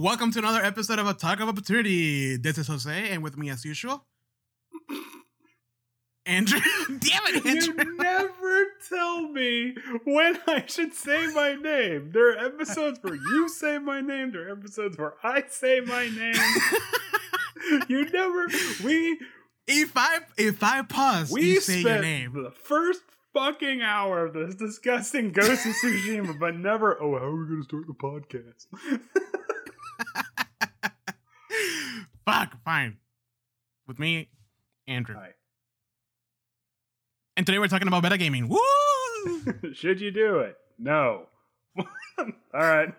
welcome to another episode of Attack of Opportunity. This is Jose, and with me as usual, Andrew. Damn it, Andrew. You never tell me when I should say my name. There are episodes where you say my name. There are episodes where I say my name. you never. We if I if I pause, we you say your name. the first fucking hour of this disgusting Ghost of Tsushima, but never. Oh, how are we going to start the podcast? Fuck, fine. With me, Andrew. Hi. And today we're talking about metagaming. Woo! Should you do it? No. All right.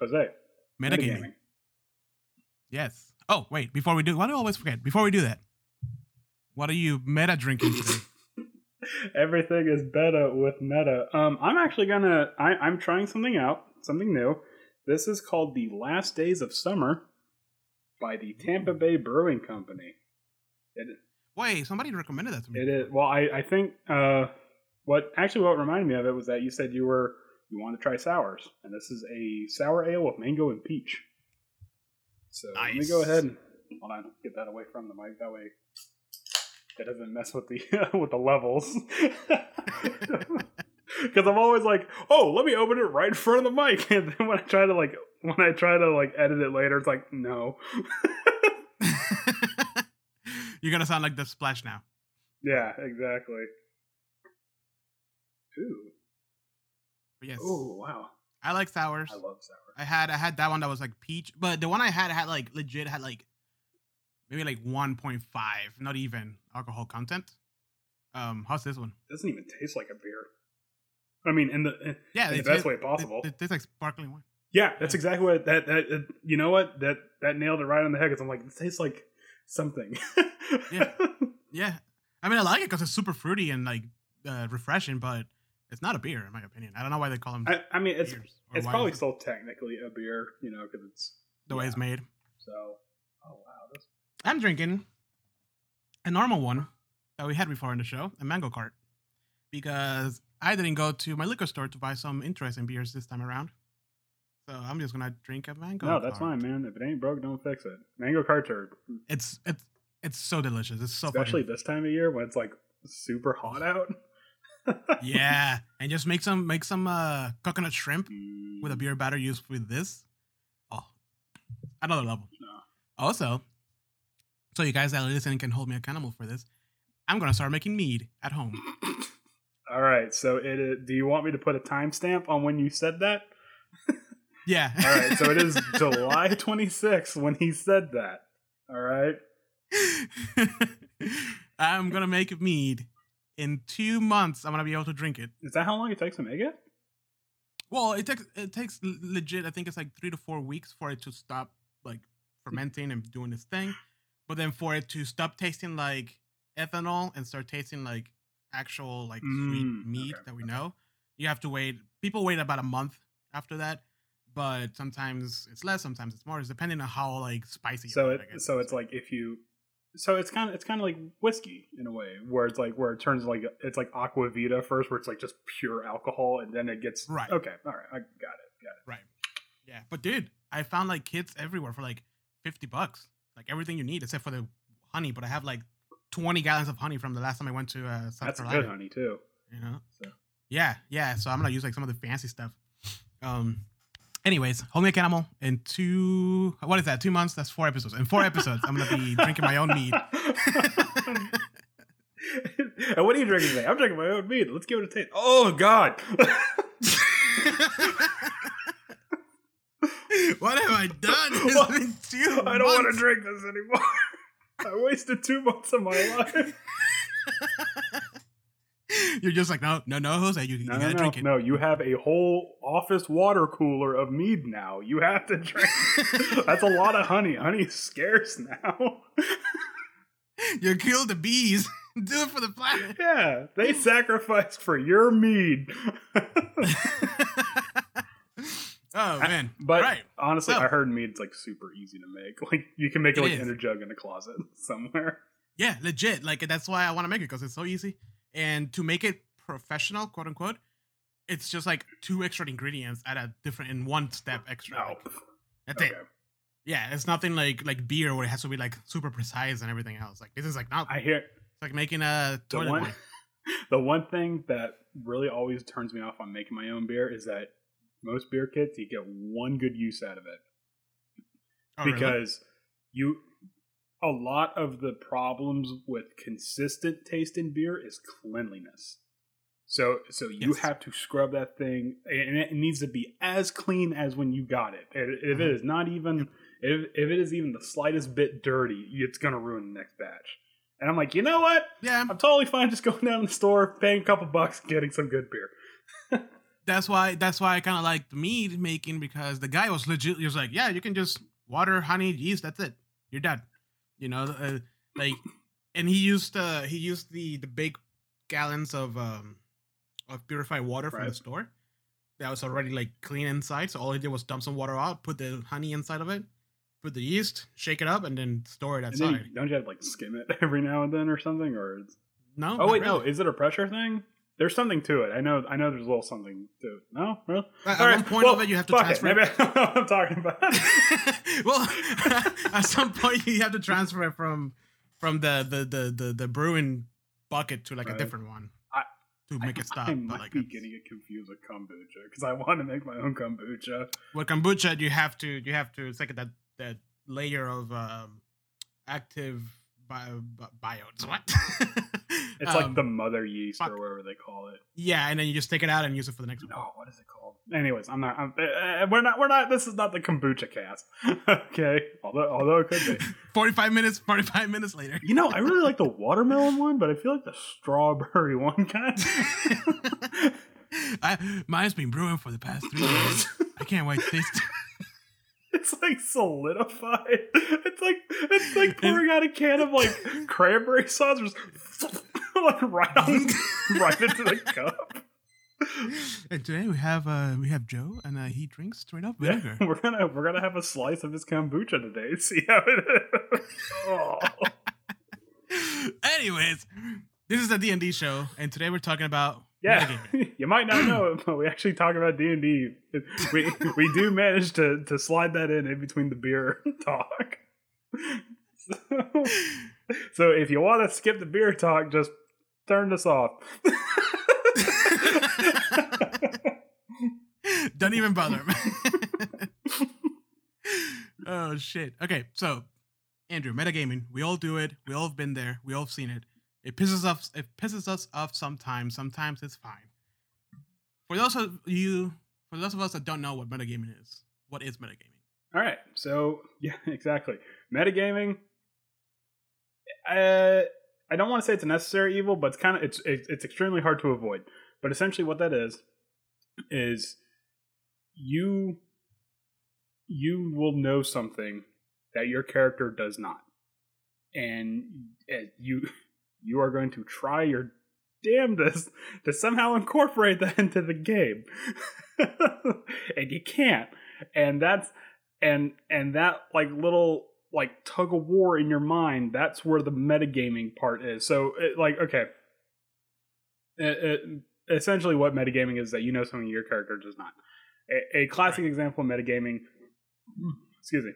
Jose. metagaming. Yes. Oh, wait. Before we do, why do I always forget? Before we do that, what are you meta drinking today? Everything is beta with meta. Um, I'm actually gonna. I, I'm trying something out, something new. This is called the Last Days of Summer by the Tampa Bay Brewing Company. It, Wait, somebody recommended that to me. it is well. I I think uh, what actually what reminded me of it was that you said you were you wanted to try sours, and this is a sour ale with mango and peach. So let me go ahead and hold on, get that away from the mic. That way, it doesn't mess with the with the levels. Because I'm always like, oh, let me open it right in front of the mic, and then when I try to like when I try to like edit it later, it's like no. You're gonna sound like the splash now. Yeah, exactly. Ooh, But yes, ooh, wow! I like sours. I love sour. I had I had that one that was like peach, but the one I had had like legit had like maybe like 1.5, not even alcohol content. Um, how's this one? It doesn't even taste like a beer. I mean, in the in Yeah, the best way possible. It, it tastes like sparkling wine. yeah, that's exactly what that that uh, you know what that that nailed it right on the head. Because I'm like, it tastes like something. Yeah. Yeah, I mean I like it because it's super fruity and like uh, refreshing, but it's not a beer in my opinion. I don't know why they call them I, I mean, it's it's probably it's still technically a beer, you know, because it's the way it's made. so. Oh wow, this I'm drinking a normal one that we had before in the show, a mango cart, because I didn't go to my liquor store to buy some interesting beers this time around. So I'm just gonna drink a mango. no, that's cart. fine, man. If it ain't broke, don't fix it. Mango carts are It's it's it's so delicious. It's so especially fucking- this time of year when it's like super hot out. yeah, and just make some make some uh coconut shrimp with a beer batter used with this. Oh, another level. No. Also, so you guys that are listening can hold me accountable for this. I'm gonna start making mead at home. All right, so it. uh, Do you want me to put a timestamp on when you said that? Yeah. All right, so it is July 26th when he said that. All right. I'm gonna make mead. In two months, I'm gonna be able to drink it. Is that how long it takes to make it? Well, it takes it takes legit. I think it's like three to four weeks for it to stop like fermenting and doing this thing, but then for it to stop tasting like ethanol and start tasting like actual like sweet Mm, meat okay, that we okay. know, you have to wait. People wait about a month after that, but sometimes it's less, sometimes it's more. It's depending on how like spicy. So it I guess. so it's like if you so it's kind of it's kind of like whiskey in a way where it's like where it turns like it's like aqua vita first where it's like just pure alcohol and then it gets Right. Okay, all right, I got it, got it. Right. Yeah. But dude, I found like kits everywhere for like 50 bucks. Like everything you need except for the honey. But I have like 20 gallons of honey from the last time I went to uh, South That's Carolina. good honey too. You know? So. Yeah. Yeah. So I'm to use like some of the fancy stuff. Um, anyways, hold me accountable in two, what is that? Two months? That's four episodes. In four episodes, I'm going to be drinking my own mead. and what are you drinking today? I'm drinking my own mead. Let's give it a taste. Oh God! what have I done? It's two I don't want to drink this anymore. I wasted two months of my life. You're just like, no, no, no, Jose, you, you No, gotta no, drink it. no. You have a whole office water cooler of mead now. You have to drink. That's a lot of honey. Honey's scarce now. you killed the bees. Do it for the planet. Yeah, they sacrificed for your mead. oh man, But right. honestly, So- I heard mead's like super easy to make. Like you can make it, It like is. in a jug in a closet somewhere. Yeah, legit. Like that's why I want to make it because it's so easy. And to make it professional, quote unquote, it's just like two extra ingredients at a different in one step extra. No. Like, that's Okay. it. Yeah, it's nothing like like beer where it has to be like super precise and everything else. Like this is like not I hear it's like making a the toilet one wine. the one thing that really always turns me off on making my own beer is that most beer kits you get one good use out of it. Oh, really? because you a lot of the problems with consistent taste in beer is cleanliness. So so you Yes. have to scrub that thing and it needs to be as clean as when you got it. If it Mhm. is not even if, if it is even the slightest bit dirty, it's gonna ruin the next batch. And I'm like, you know what? yeah, I'm totally fine just going down to the store, paying a couple bucks, getting some good beer. that's why that's why I kind of like the mead making because the guy was legit. He was like, yeah, you can just water, honey, yeast. That's it. You're done. You know, uh, like, and he used uh he used the the big gallons of um of purified water from the store that was already like clean inside. So all he did was dump some water out, put the honey inside of it, put the yeast, shake it up, and then store it outside. you, don't you have to like skim it every now and then or something? Or it's no, Oh wait, no. Is it a pressure thing? There's something to it. I know. I know. There's a little something to it. No, really. At All one point well, of it, you have to transfer. It. Maybe I know what I'm talking about. well, at some point you have to transfer it from from the the the the, the brewing bucket to like Right. a different one I- to make it stop. I But might like be it's- getting it confused with kombucha because I want to make my own kombucha. Well, kombucha, you have to you have to it's like that that layer of um, active bio, bi- biotes. What? It's Um, like the mother yeast fuck. or whatever they call it. yeah, and then you just take it out and use it for the next one. No, what is it called? Anyways, I'm not. I'm, uh, we're not. We're not. This is not the kombucha cast. okay, although although it could be. Forty five minutes. Forty five minutes later. You know, I really like the watermelon one, but I feel like the strawberry one kind. of... I, mine's been brewing for the past three days. I can't wait to taste. It's like solidified. It's like it's like pouring out a can of like cranberry sauce, just like right on, right into the cup. and today we have uh we have Joe and uh, he drinks straight up Yeah, vinegar. we're gonna we're gonna have a slice of his kombucha today. See how it is. Oh. Anyways, this is a D&D show, and today we're talking about Yeah, you might not know it, but we actually talk about D and D. We we do manage to to slide that in in between the beer talk. So, so if you want to skip the beer talk, just turn this off. Don't even bother. oh shit. Okay, so Andrew, metagaming. We all do it. We all have been there. We all have seen it. It pisses us. It pisses us off sometimes. Sometimes it's fine. For those of you, for those of us that don't know what metagaming is, what is metagaming? All right, so yeah, exactly. Metagaming. Uh, I don't want to say it's a necessary evil, but it's kind of it's it's extremely hard to avoid. But essentially, what that is is you you will know something that your character does not, and uh, you you are going to try your damnedest to somehow incorporate that into the game, and you can't. And that's and and that like little like tug of war in your mind that's where the metagaming part is. So it, like okay. It, it, essentially what metagaming is that you know something your character does not. A, a classic example of metagaming excuse me.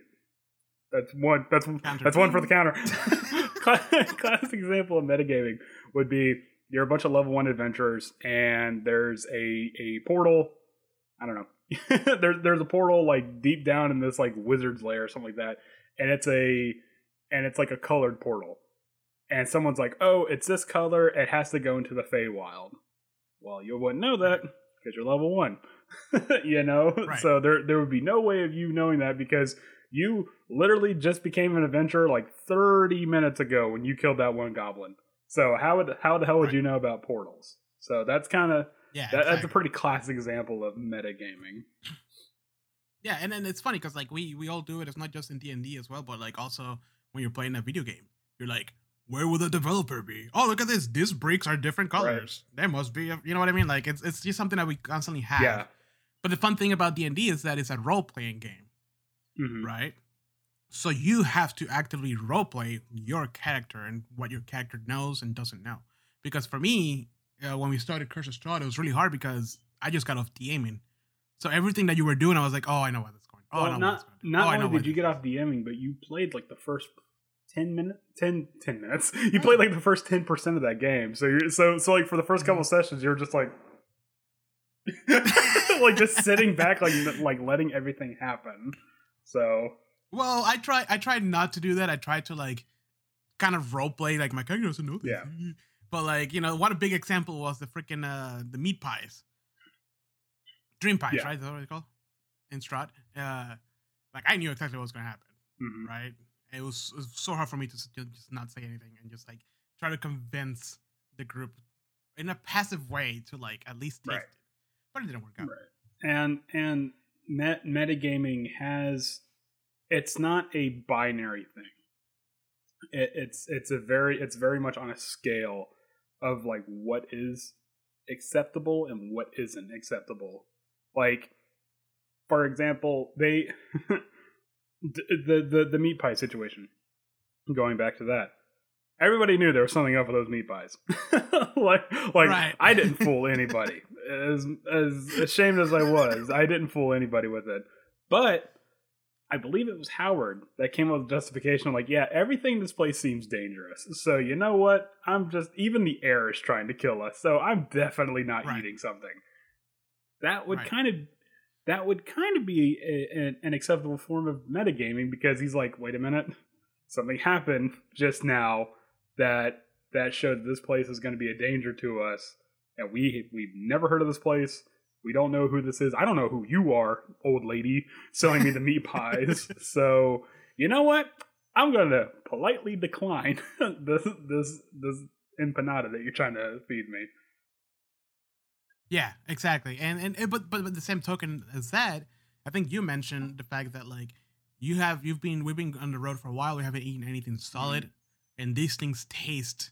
That's one that's Counter. that's one for the counter. Classic example of metagaming would be you're a bunch of level one adventurers and there's a a portal i don't know. There, there's a portal like deep down in this like wizard's lair or something like that and it's a and it's like a colored portal. And someone's like oh it's this color. It has to go into the Feywild. Well you wouldn't know that because you're level one you know? Right. so there there would be no way of you knowing that because you literally just became an adventurer like 30 minutes ago when you killed that one goblin. So how would how the hell would Right. you know about portals? So that's kind of Yeah, that, that's a pretty classic example of metagaming yeah, and then it's funny because like we we all do it. It's not just in D and D as well, but like also when you're playing a video game, you're like, where will the developer be? Oh, look at this. These bricks are different colors. There must be, a, you know what I mean? Like it's it's just something that we constantly have. Yeah. But the fun thing about D and D is that it's a role playing game, Mhm. right? So you have to actively role play your character and what your character knows and doesn't know. Because for me, uh, when we started Curse of Strahd, it was really hard because I just got off DMing. So everything that you were doing, I was like, oh, I know what that's going. Oh, well, not not oh, I know only did you get off DMing, but you played like the first 10 minutes 10, 10 minutes you played like the first 10% of that game so you're so so like for the first couple sessions you're just like like just sitting back like like letting everything happen so Well, I try. I tried not to do that. I tried to like kind of role play like my character doesn't know this. Yeah. But like you know, what a big example was the freaking uh the meat pies, dream pies, Yeah. right? Is that what it's called? In Strahd. Uh, like I knew exactly what was gonna happen, mhm. right? It was, it was so hard for me to to just not say anything and just like try to convince the group in a passive way to like at least taste Right. it. But it didn't work out. Right. and and met, metagaming has it's not a binary thing it, it's it's a very it's very much on a scale of like what is acceptable and what isn't acceptable like for example they the, the the the meat pie situation going back to that everybody knew there was something up with those meat pies like like Right. i didn't fool anybody as as ashamed as i was i didn't fool anybody with it but I believe it was Howard that came up with justification like, yeah, everything in this place seems dangerous. So you know what? I'm just even the air is trying to kill us. So I'm definitely not Right. eating something. That would Right. kind of that would kind of be a, an, an acceptable form of metagaming because he's like, wait a minute, something happened just now that that showed that this place is going to be a danger to us, and we we've never heard of this place. We don't know who this is. I don't know who you are, old lady, selling me the meat pies. so you know what? I'm going to politely decline this this this empanada that you're trying to feed me. Yeah, exactly. And and but but but the same token as that, I think you mentioned the fact that like you have you've been we've been on the road for a while. We haven't eaten anything solid, and these things taste.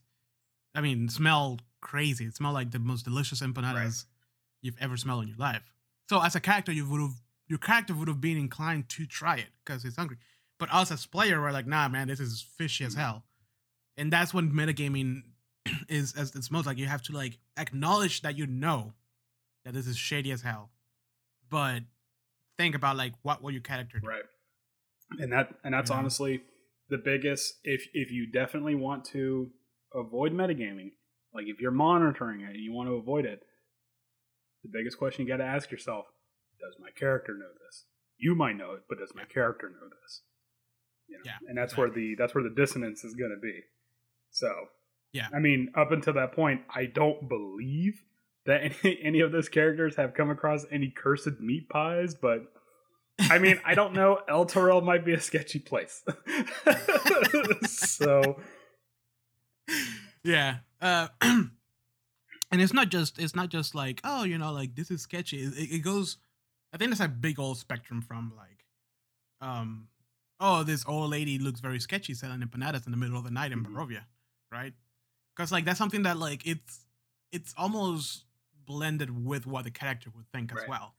I mean, smell crazy. It smell like the most delicious empanadas you've ever smelled in your life. So as a character, you would have your character would have been inclined to try it because it's hungry. But us as player, we're like, nah, man, this is fishy as Mhm. hell. And that's when metagaming is as it's most like you have to like acknowledge that you know that this is shady as hell. But think about like what will your character do? Right. And that and that's honestly the biggest if if you definitely want to avoid metagaming, like if you're monitoring it and you want to avoid it, the biggest question you got to ask yourself, does my character know this? You might know it, but does my character know this? You know? Yeah, And that's where the that's where the dissonance is going to be. So, Yeah. I mean, up until that point, I don't believe that any, any of those characters have come across any cursed meat pies, but I mean, I don't know. El Torrell might be a sketchy place. so, yeah. Uh, and it's not just it's not just like oh you know like this is sketchy. It, it- goes. I think it's a big old spectrum from like, um, oh this old lady looks very sketchy selling empanadas in the middle of the night in Mhm. Barovia, right? Because like that's something that like it's it's almost blended with what the character would think as well.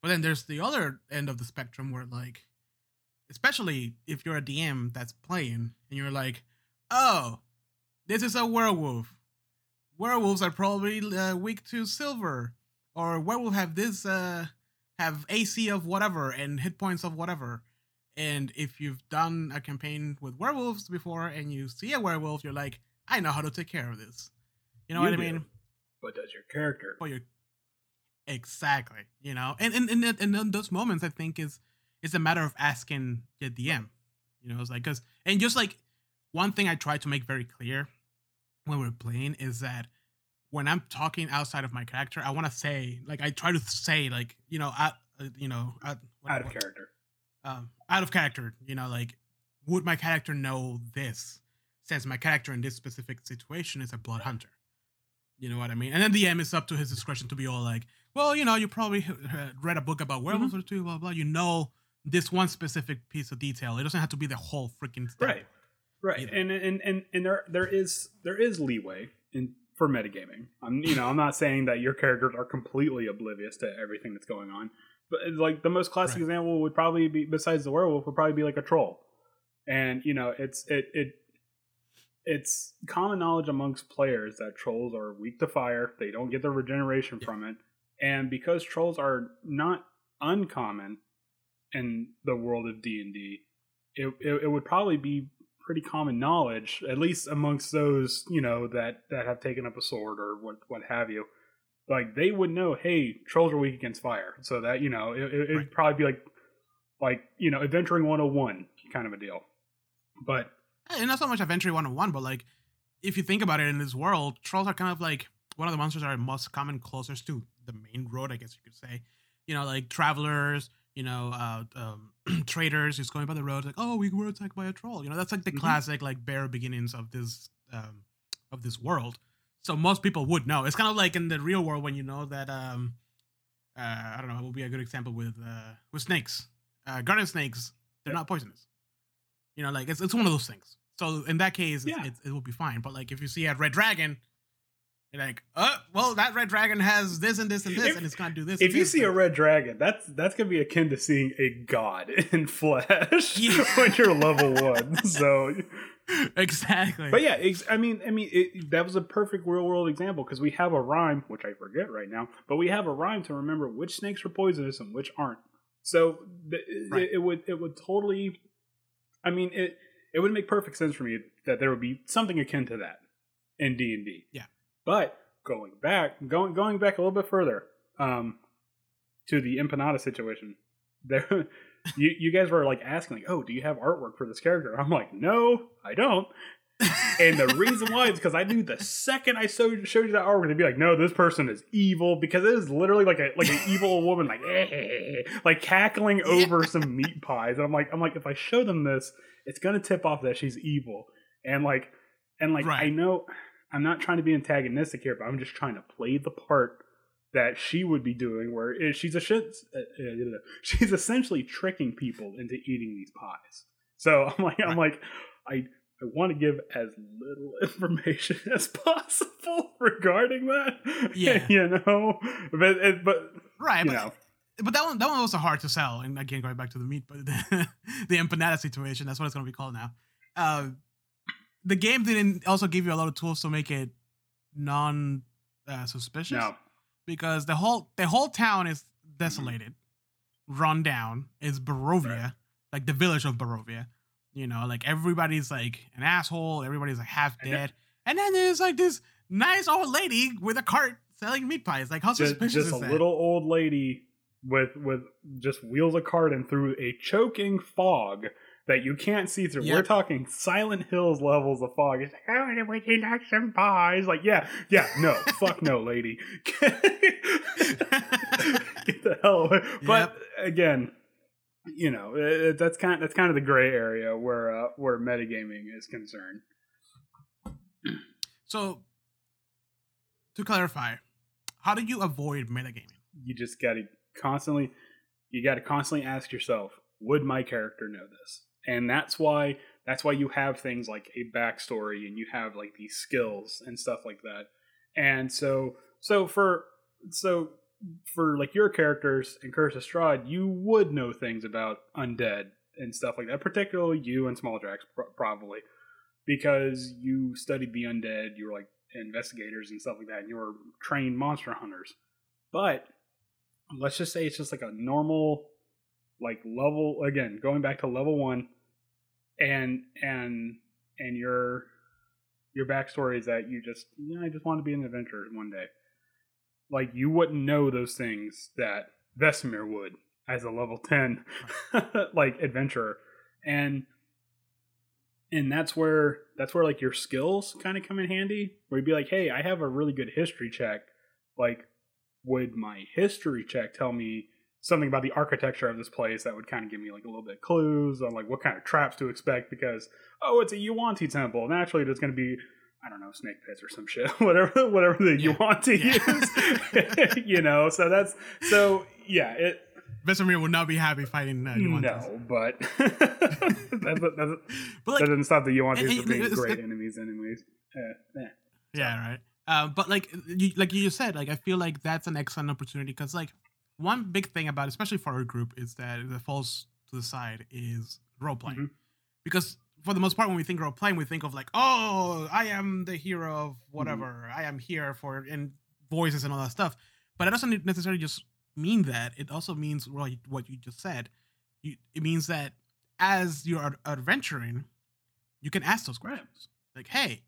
But then there's the other end of the spectrum where like, especially if you're a DM that's playing and you're like, oh, this is a werewolf. Werewolves are probably uh, weak to silver, or werewolf have this uh have AC of whatever and hit points of whatever. And if you've done a campaign with werewolves before and you see a werewolf, you're like, I know how to take care of this. You know You what I mean? But does your character? for your exactly you know and and and, and those moments i think is it's a matter of asking the dm you know it's like because and just like one thing i try to make very clear when we're playing is that when i'm talking outside of my character i want to say like i try to say like you know out uh, you know out, what- out of what- character. um, out of character. You know, like would my character know this? Since my character in this specific situation is a blood hunter. You know what I mean? And then the DM is up to his discretion to be all like, well, you know, you probably uh, read a book about werewolves or two, blah blah. You know this one specific piece of detail. It doesn't have to be the whole freaking story. Right. right either. and, and and and there there is there is leeway in for metagaming i'm you know i'm not saying that your characters are completely oblivious to everything that's going on but like the most classic Right. example would probably be besides the werewolf would probably be like a troll and you know it's it it it's common knowledge amongst players that trolls are weak to fire. They don't get their regeneration from it. And because trolls are not uncommon in the world of d&d it, it, it would probably be pretty common knowledge at least amongst those you know that that have taken up a sword or what what have you. Like they would know hey trolls are weak against fire. So that you know it, it, it'd Right. probably be like like you know adventuring 101 kind of a deal. But and not so much adventure 101 but like if you think about it in this world trolls are kind of like one of the monsters that are most common closest to the main road i guess you could say. You know like travelers you know uh um, traders just going by the road like oh we were attacked by a troll. You know that's like the Mhm. classic like bare beginnings of this um of this world. So most people would know. It's kind of like in the real world when you know that um uh i don't know it would be a good example with uh with snakes. Uh garden snakes they're not poisonous you know, like it's it's one of those things. So in that case, Yeah. it, it will be fine. But like if you see a red dragon, you're like, uh, well, that red dragon has this and this and this, If- and it's gonna do this. if you this, see a red dragon that's that's gonna be akin to seeing a god in flesh Yeah. when you're level one so exactly, But yeah, ex- I mean, I mean, it, that was a perfect real world example because we have a rhyme, which I forget right now, but we have a rhyme to remember which snakes are poisonous and which aren't. So the, Right. it, it would it would totally, I mean, it it would make perfect sense for me that there would be something akin to that in D and D. Yeah. But going back, going going back a little bit further, um, to the empanada situation, there. You, you guys were like asking like, oh, do you have artwork for this character? I'm like, no, I don't. And the reason why is because I knew the second I showed, showed you that artwork, they'd be like, "No, this person is evil," because it is literally like a like an evil woman, like like cackling over some meat pies. And I'm like, I'm like, if I show them this, it's gonna tip off that she's evil. And like, and like, I know I'm not trying to be antagonistic here, but I'm just trying to play the part that she would be doing, where she's a shit, she's essentially tricking people into eating these pies. So I'm like, I'm like, I I want to give as little information as possible regarding that. Yeah. you know, but it, but right? But, know, but that one that one was hard to sell. And again, going back to the meat, but the, the empanada situation, that's what it's gonna be called now. Uh, the game didn't also give you a lot of tools to make it non uh, suspicious. no, because the whole the whole town is desolated, run down. Is Barovia, Right. like the village of Barovia. You know, like everybody's like an asshole. Everybody's like half dead, and then there's like this nice old lady with a cart selling meat pies. Like how just, suspicious just is a that? little old lady with with just wheels a cart and through a choking fog that you can't see through. We're talking Silent Hills levels of fog. It's like, oh, would you like some pies? Like, yeah, yeah, no, fuck no, lady. Get the hell away. But again, you know, it, that's kind that's kind of the gray area where uh, where metagaming is concerned. so, to clarify, how do you avoid metagaming? you just got to constantly you got to constantly ask yourself would my character know this and that's why that's why you have things like a backstory and you have like these skills and stuff like that and so so for so for like your characters in Curse of Strahd, you would know things about undead and stuff like that, particularly you and Small Drax probably because you studied the undead, you were like investigators and stuff like that, and you were trained monster hunters. But let's just say it's just like a normal like level again going back to level one and and and your your backstory is that you just you know, i just want to be an adventurer one day like you wouldn't know those things that vesemir would as a level 10 like adventurer. And and that's where that's where like your skills kind of come in handy where you'd be like hey i have a really good history check. Like would my history check tell me something about the architecture of this place that would kind of give me like a little bit clues on like what kind of traps to expect because oh it's a Yuanti temple. Naturally there's going to be I don't know snake pits or some shit whatever whatever the Yeah. Yuanti Yeah. use you know so that's so yeah it Vesemir would not be happy fighting uh, Yuan Ti. No, but that's, that's, But that like, doesn't stop the Yuan and- from being great it- enemies, anyways. Uh, eh. Yeah, right. Uh, but like you, like you said, like I feel like that's an excellent opportunity because like one big thing about, especially for our group, is that that falls to the side is role playing, Mhm. because for the most part, when we think role playing, we think of like, oh, I am the hero of whatever, I am here for and voices and all that stuff. But it doesn't necessarily just mean that. It also means what you, what you just said. You, it means that as you're ad- adventuring, you can ask those Right. questions. Like, hey,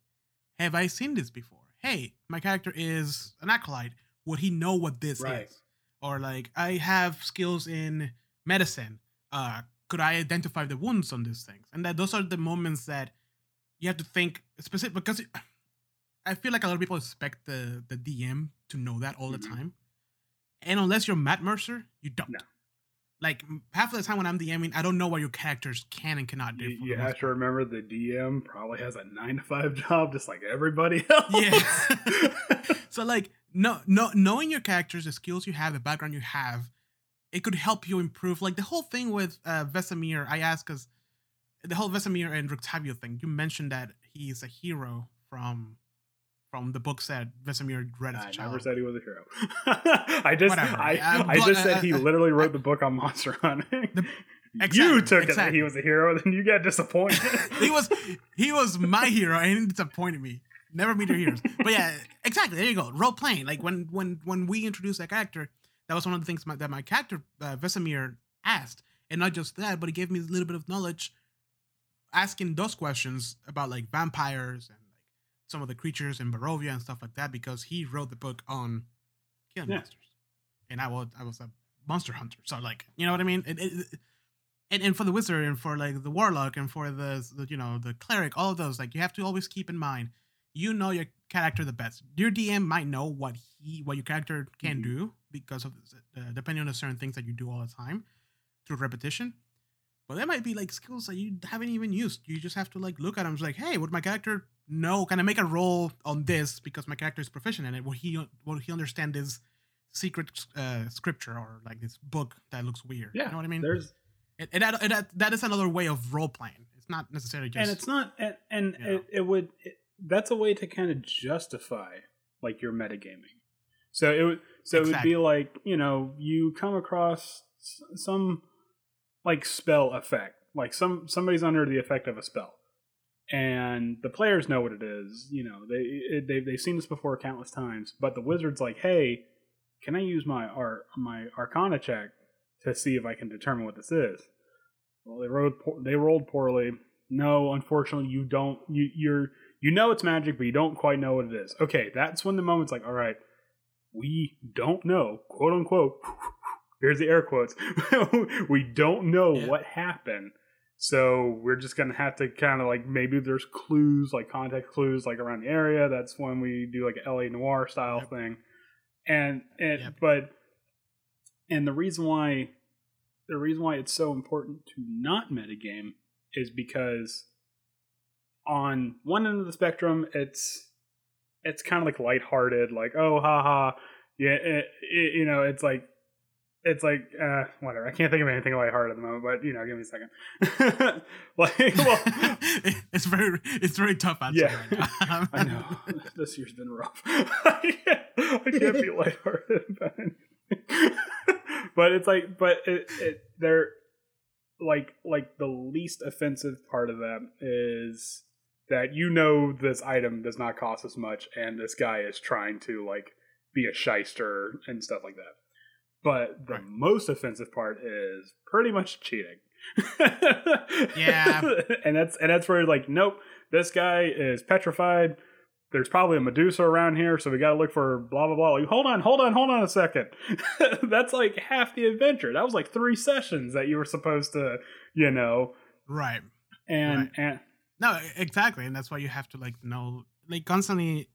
have I seen this before? Hey, my character is an acolyte. Would he know what this Right. is? Or like, I have skills in medicine. Uh, could I identify the wounds on these things? And that those are the moments that you have to think specific because I feel like a lot of people expect the the DM to know that all Mhm. the time, and unless you're Matt Mercer, you don't. No. Like half of the time when I'm DMing, I don't know what your characters can and cannot do. You, for you have to remember the DM probably has a nine to five job, just like everybody else. Yeah. so like no no knowing your characters, the skills you have, the background you have, it could help you improve. Like the whole thing with uh, Vesemir, I asked because the whole Vesemir and Rictavio thing. You mentioned that he's a hero from from the books that Vesemir read as a I child. never said he was a hero. I just, Whatever. I, Uh, I but, just said uh, he uh, literally wrote the book on monster hunting. The- you Exactly, took it that he was a hero, then you got disappointed. he was he was my hero and he disappointed me. Never meet your heroes. But yeah, exactly. There you go. Role playing. Like when when when we introduce that character, that was one of the things my, that my character uh, Vesemir asked, and not just that, but he gave me a little bit of knowledge, asking those questions about like vampires and like some of the creatures in Barovia and stuff like that because he wrote the book on killing Yeah. monsters, and I was I was a monster hunter, so like you know what I mean. It, it, it- and, and for the wizard and for like the warlock and for the, the you know the cleric all of those like you have to always keep in mind you know your character the best. Your dm might know what he what your character can Mhm. do because of uh, depending on the certain things that you do all the time through repetition. But there might be like skills that you haven't even used. You just have to like look at them like hey would my character know? Can i make a roll on this because my character is proficient in it? Will he will he understand this secret uh, scripture or like this book that looks weird? Yeah, you know what i mean? There's it, it, it, it- that is another way of role playing. It's not necessarily just and it's not and, and you know. it, it would it, that's a way to kind of justify like your metagaming. So it would so it would be like you know you come across some like spell effect like some somebody's under the effect of a spell. And the players know what it is you know they it, they've, they've seen this before countless times but the wizard's like hey can i use my art my arcana check to see if i can determine what this is? Well they rolled they rolled poorly. No unfortunately you don't you you're you know it's magic but you don't quite know what it is okay that's when the moment's like all right we don't know quote unquote here's the air quotes we don't know Yeah. what happened so we're just gonna have to kind of like maybe there's clues like context clues like around the area that's when we do like a L.A. Noire style Yep. thing and and Yep. but and the reason why the reason why it's so important to not metagame is because on one end of the spectrum it's it's kind of like lighthearted like oh haha yeah it, it, you know it's like it's like uh whatever i can't think of anything lighthearted at the moment but you know give me a second like well it's very it's very tough answer Yeah. right now. I know this year's been rough. I can't, I can't be lighthearted about anything. but it's like, but it, it, they're like, like the least offensive part of that is that you know this item does not cost as much, and this guy is trying to like be a shyster and stuff like that. But the Right. most offensive part is pretty much cheating. Yeah. and that's and that's where you're like, nope, this guy is petrified. There's probably a Medusa around here, so we got to look for blah blah blah. Like, hold on, hold on, hold on a second. That's like half the adventure. That was like three sessions that you were supposed to, you know, right and Right. and no exactly and that's why you have to like know like constantly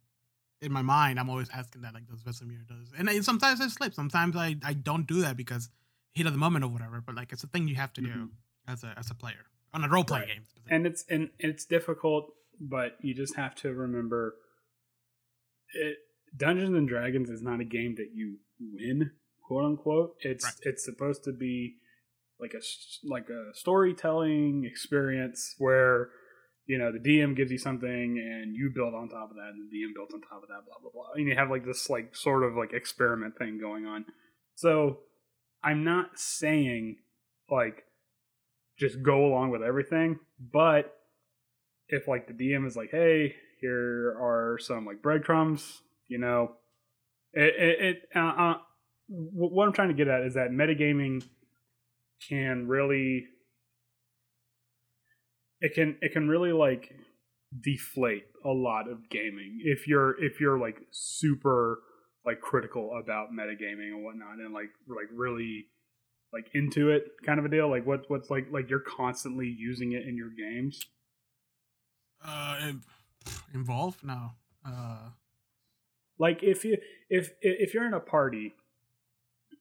in my mind i'm always asking that like does vesemir does and I, sometimes i slip sometimes i i don't do that because heat of the moment or whatever but like it's a thing you have to do Mhm. as a as a player on a role playing Right. game and it's and it's difficult, but you just have to remember, it, Dungeons and Dragons is not a game that you win, quote unquote. It's Right. it's supposed to be like a like a storytelling experience where you know the DM gives you something and you build on top of that, and the DM builds on top of that, blah blah blah. And you have like this like sort of like experiment thing going on. So I'm not saying like just go along with everything, but if like the DM is like, hey, here are some like breadcrumbs, you know, it, it, it uh, uh, what I'm trying to get at is that metagaming can really it can it can really like deflate a lot of gaming if you're if you're like super like critical about metagaming and whatnot and like like really like into it kind of a deal like what what's like like you're constantly using it in your games Uh, involved? No. Uh, like if you if if you're in a party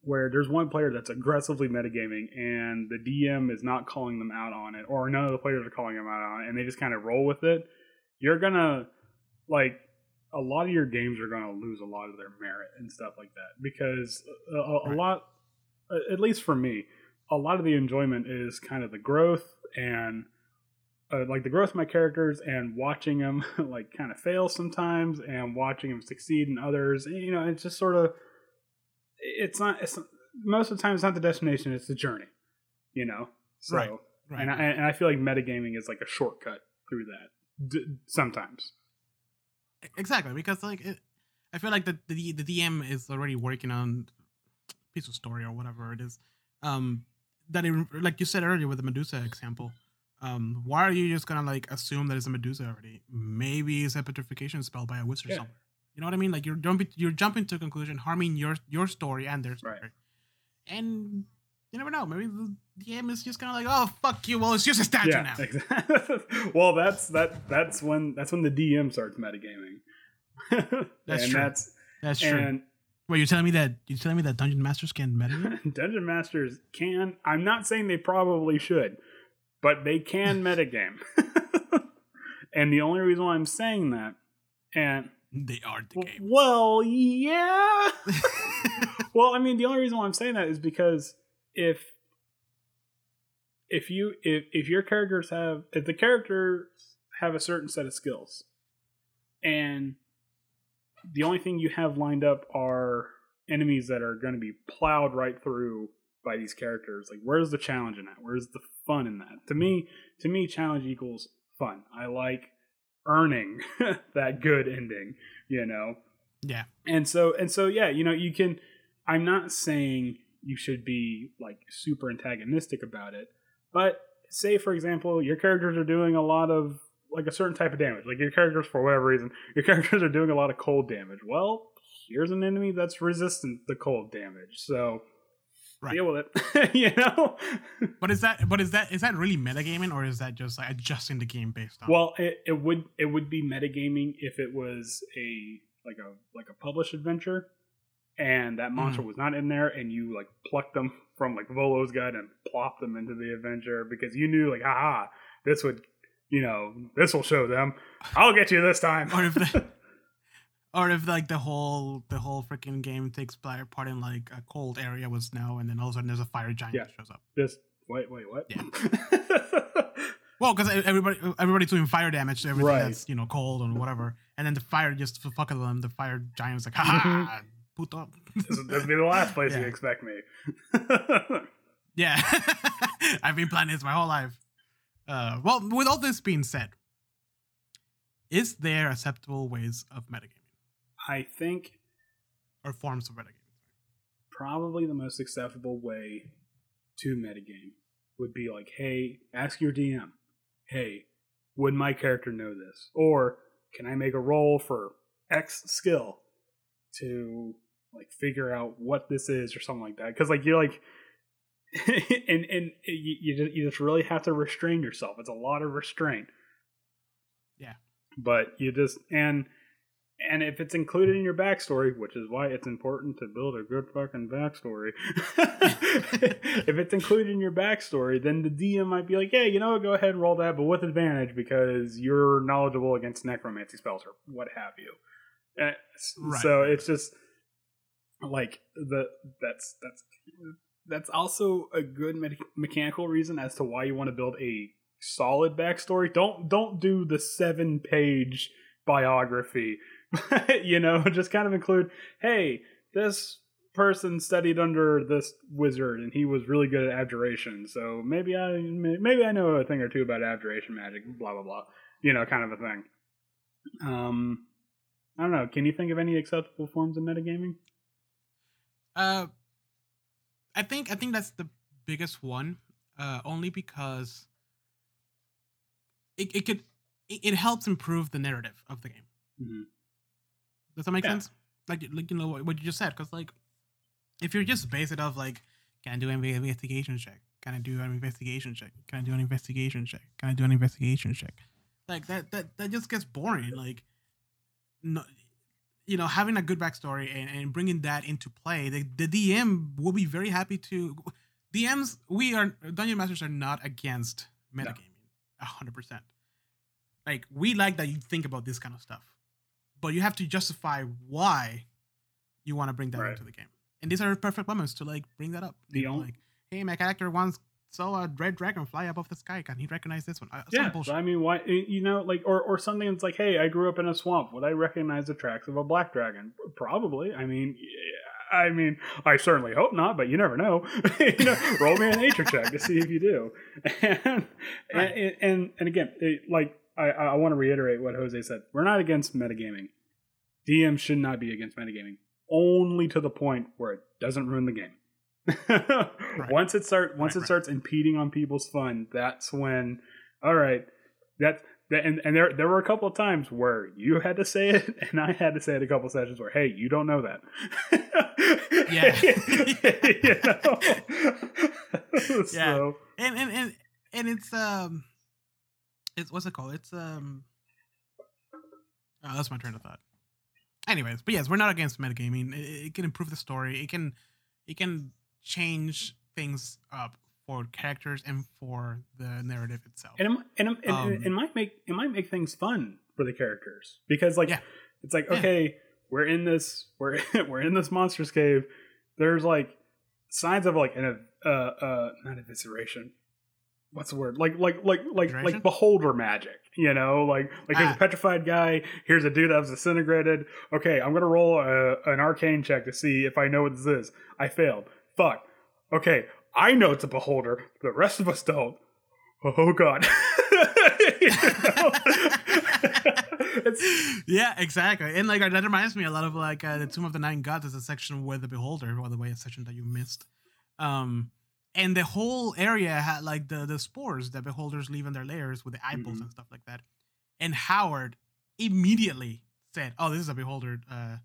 where there's one player that's aggressively metagaming and the DM is not calling them out on it or none of the players are calling them out on it and they just kind of roll with it, you're gonna like a lot of your games are gonna lose a lot of their merit and stuff like that because a, a, Right. lot, at least for me, a lot of the enjoyment is kind of the growth and uh, like the growth of my characters and watching them like kind of fail sometimes and watching them succeed in others. You know, it's just sort of it's not. It's most of the time it's not the destination; it's the journey. You know, so Right, right. and I, and I feel like metagaming is like a shortcut through that D- sometimes. exactly because like it, I feel like the, the the DM is already working on piece of story or whatever it is. Um, that it, like you said earlier with the Medusa example. Um, why are you just gonna like assume that it's a Medusa already? Maybe it's a petrification spell by a wizard Yeah. somewhere. You know what I mean? Like you're jumping, you're jumping to a conclusion, harming your your story and their story. Right. And you never know. Maybe the DM is just kind of like, oh fuck you. Well, it's just a statue yeah, now. exactly. well, that's that. That's when that's when the DM starts metagaming. That's and true. That's That's true. and Wait, you're telling me that you're telling me that dungeon masters can metagame? Dungeon Masters can. I'm not saying they probably should, but they can metagame. and the only reason why I'm saying that, and they are the game. well, yeah. well, I mean, the only reason why I'm saying that is because if if you if if your characters have if the characters have a certain set of skills, and the only thing you have lined up are enemies that are going to be plowed right through by these characters, like where's the challenge in that? Where's the fun in that? To me, to me, challenge equals fun. I like earning that good ending, you know yeah. and so and so yeah you know you can i'm not saying you should be like super antagonistic about it but say for example your characters are doing a lot of like a certain type of damage like your characters for whatever reason your characters are doing a lot of cold damage well here's an enemy that's resistant to cold damage so Right. deal with it you know But is that but is that is that really metagaming or is that just like adjusting the game based on Well, it, it would it would be metagaming if it was a like a like a published adventure, and that monster hmm. was not in there, and you like plucked them from like Volo's guide and plopped them into the adventure because you knew like, haha, this would, you know, this will show them. I'll get you this time. or if the, or if like the whole the whole freaking game takes part in like a cold area with snow and then all of a sudden there's a fire giant Yeah. that shows up. Just wait, wait, what? Yeah. well, because everybody everybody's doing fire damage to everything Right. that's you know cold and whatever, and then the fire just f- fuck with them. The fire giant's like, ha ha, puto. this would be the last place you Yeah. expect me. Yeah, I've been planning this my whole life. Uh, well, with all this being said, is there acceptable ways of metagaming I think or forms of metagaming? probably the most acceptable way to metagame would be like, hey, ask your DM, hey, would my character know this? Or can I make a roll for X skill to like figure out what this is or something like that? Because like you're like, and and you you just, you just really have to restrain yourself. It's a lot of restraint. Yeah. But you just and and if it's included in your backstory, which is why it's important to build a good fucking backstory, if it's included in your backstory, then the DM might be like, "Yeah, you know, what, go ahead and roll that, but with advantage because you're knowledgeable against necromancy spells or what have you." Uh, Right. So it's just like the that's that's that's also a good me- mechanical reason as to why you want to build a solid backstory. Don't don't do the seven page biography. you know, just kind of include, hey, this person studied under this wizard and he was really good at abjuration. So maybe I maybe I know a thing or two about abjuration magic. Blah blah blah. You know, kind of a thing. Um, I don't know. Can you think of any acceptable forms of metagaming? Uh, I think I think that's the biggest one. Uh, only because it it could it, it helps improve the narrative of the game. Mhm. Does that make Yeah. sense? Like like you know what, you just said, because like if you're just base it off like can I do an investigation check? Can I do an investigation check? Can I do an investigation check? Can I do an investigation check? Like that that that just gets boring. Like no, you know, having a good backstory and, and bringing that into play, the, the DM will be very happy to. DMs, we are dungeon masters are not against metagaming, a hundred percent. Like we like that you think about this kind of stuff, but you have to justify why you want to bring that Right. into the game. And these are perfect moments to like bring that up. The only- like, hey, my character once saw a red dragon fly above the sky. Can he recognize this one? Uh, Yeah. I mean, why? You know, like, or or something that's like, hey, I grew up in a swamp. Would I recognize the tracks of a black dragon? Probably. I mean, I mean, I certainly hope not, but you never know. you know, roll me a nature check to see if you do. And Right. and, and and again, it, like, I I want to reiterate what Jose said. We're not against metagaming. DM should not be against metagaming, only to the point where it doesn't ruin the game. Once it start once Right, it right. starts impeding on people's fun, that's when all right, that that and, and there there were a couple of times where you had to say it and I had to say it a couple of sessions where hey, you don't know that. Yeah. Yeah. So, and and and and it's um it's what's it called? It's um oh, that's my train of thought. Anyways but yes we're not against metagaming. It, it can improve the story. It can it can change things up for characters and for the narrative itself. And it, and, and Um, it, might make it might make things fun for the characters. Because like Yeah. it's like Yeah. okay we're in this we're we're in this monsters cave. There's like signs of like an uh uh not evisceration what's the word? Like like like like like beholder magic you know? Like like here's Ah. a petrified guy here's a dude that was disintegrated. Okay i'm gonna roll a, an arcane check to see if i know what this is. I failed. Fuck. Okay i know it's a beholder the rest of us don't. Oh god. You know? it's yeah exactly. And like that reminds me a lot of like uh, the tomb of the nine gods is a section where the beholder by the way a section that you missed. Um and the whole area had like the the spores that beholders leave in their layers with the eyeballs Mhm. and stuff like that and howard immediately said oh this is a beholder uh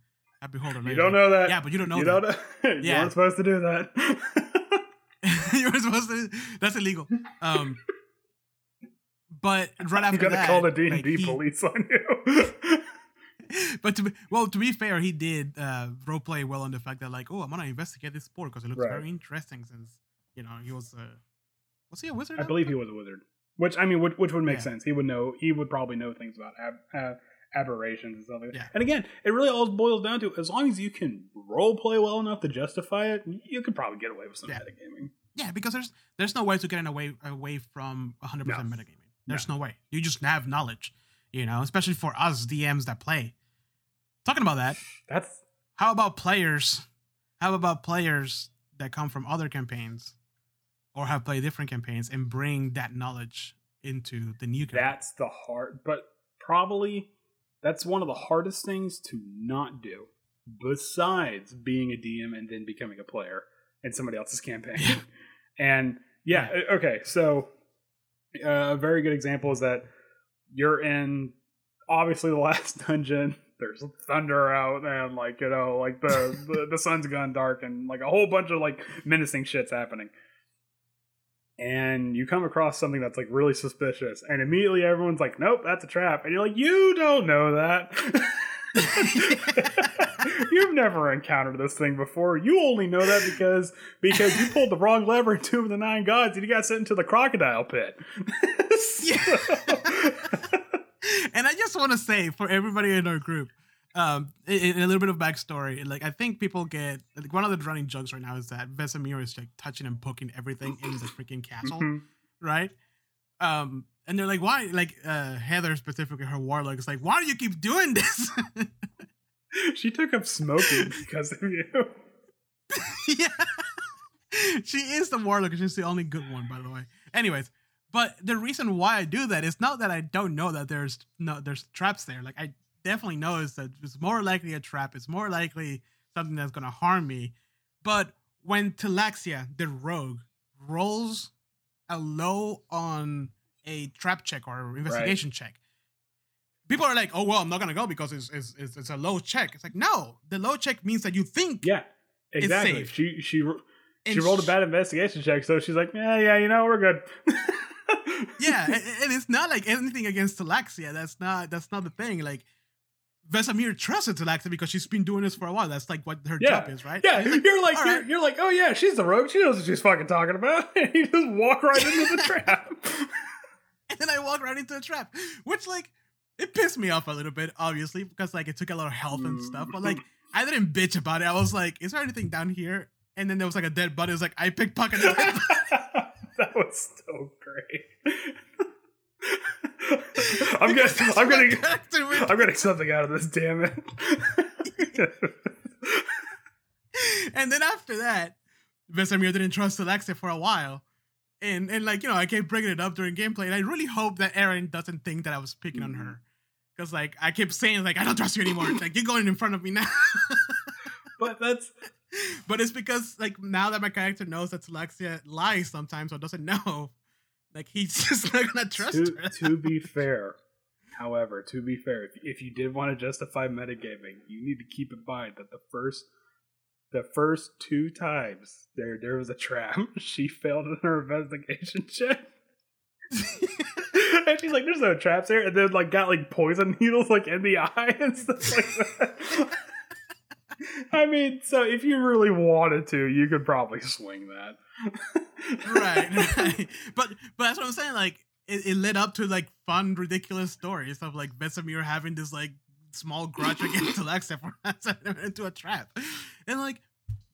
a beholder you don't know that yeah but you don't know you that. don't know you Yeah. weren't supposed to do that you were supposed to that's illegal um but right after gonna that call the d&d he- police on you but to be, well, to be fair, he did uh, role play well on the fact that like, oh, I'm gonna investigate this sport because it looks Right. very interesting. Since you know he was, a was he a wizard? I believe he was a wizard. Which I mean, which, which would make Yeah. sense. He would know. He would probably know things about ab- aberrations and stuff like that. Yeah. And again, it really all boils down to as long as you can role play well enough to justify it, you could probably get away with some Yeah. metagaming. Yeah, because there's there's no way to get away away from 100 percent No. metagaming. There's no. way. You just have knowledge, you know, especially for us DMs that play. Talking about that, That's how about players? How about players that come from other campaigns or have played different campaigns and bring that knowledge into the new campaign? that's the hard, but probably that's one of the hardest things to not do. Besides being a DM and then becoming a player in somebody else's campaign. Yeah. And yeah, uh, okay, so uh, a very good example is that you're in obviously the last dungeon. There's thunder out and like you know like the, the the sun's gone dark and like a whole bunch of like menacing shits happening. And you come across something that's like really suspicious, and immediately everyone's like, "Nope, that's a trap," and you're like, "You don't know that." You've never encountered this thing before. You only know that because because you pulled the wrong lever in Tomb of the Nine Gods and you got sent into the crocodile pit. and I just want to say for everybody in our group, um, a, a little bit of backstory. Like I think people get like one of the running jokes right now is that Vesemir is like touching and poking everything in the freaking castle, Mhm. right? Um, and they're like, why? Like uh, Heather specifically, her warlock is like, why do you keep doing this? She took up smoking because of you. yeah. she is the warlock. and She's the only good one, by the way. Anyways, but the reason why I do that is not that I don't know that there's no there's traps there. Like I definitely knows that it's more likely a trap. It's more likely something that's gonna harm me. But when Talaxia, the rogue, rolls a low on a trap check or investigation check, people are like, "Oh well, I'm not gonna go because it's it's, it's, it's a low check." It's like, no, the low check means that you think Yeah, exactly. safe. She she and she rolled a bad investigation check, so she's like, yeah, yeah, you know, we're good. yeah, and, and it's not like anything against Talaxia. That's not that's not the thing. Like Vesemir trusted Talaxia because she's been doing this for a while. That's like what her Yeah. job is, right? Yeah, you're like you're, right. you're like, oh yeah, she's the rogue. She knows what she's fucking talking about. And you just walk right into the trap. and then I walk right into the trap, which like it pissed me off a little bit, obviously, because like it took a lot of health and stuff. But like mm. I didn't bitch about it. I was like, is there anything down here? And then there was like a dead body. It was like I pickpocketed it. that was so great. I'm getting, I'm getting, what character would I'm getting something out of this. Damn it. and then after that, Vesemir didn't trust Talaxia for a while. And and like, you know, I kept bringing it up during gameplay. And I really hope that Aaron doesn't think that I was picking on her. Mm-hmm. Because like I kept saying, like, I don't trust you anymore. Like, you're going in front of me now. but that's but it's because like now that my character knows that Talaxia lies sometimes or doesn't know, like he's just not gonna trust to, her. to be fair. However, to be fair, if, if you did want to justify metagaming, you need to keep in mind that the first the first two times there there was a trap, she failed in her investigation check. and she's like, "There's no traps here," and then like got like poison needles like in the eye and stuff like that. I mean, so if you really wanted to, you could probably swing that. Right, right. But but that's what I'm saying. Like it, it led up to like fun, ridiculous stories of like Vesemir having this like small grudge against Talaxia for sending her into a trap, and like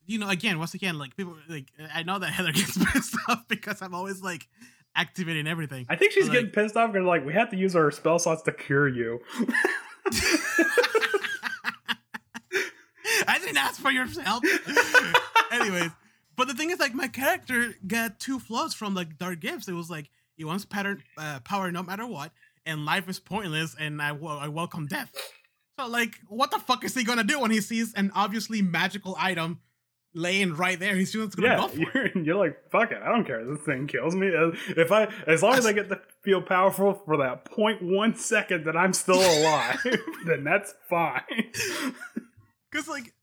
you know, again, once again, like people like I know that Heather gets pissed off because I'm always like activating everything. I think she's Like- getting pissed off because like we have to use our spell slots to cure you. I didn't ask for your help. Anyways, but the thing is, like, my character got two flaws from like Dark Gifts. It was like he wants pattern uh, power no matter what, and life is pointless, and I I welcome death. So like, what the fuck is he gonna do when he sees an obviously magical item laying right there? He's just gonna yeah, go for it. you're, you're like, fuck it, I don't care. This thing kills me. Uh, If I, as long as I get to feel powerful for that 0.1 second that I'm still alive, then that's fine. Because like,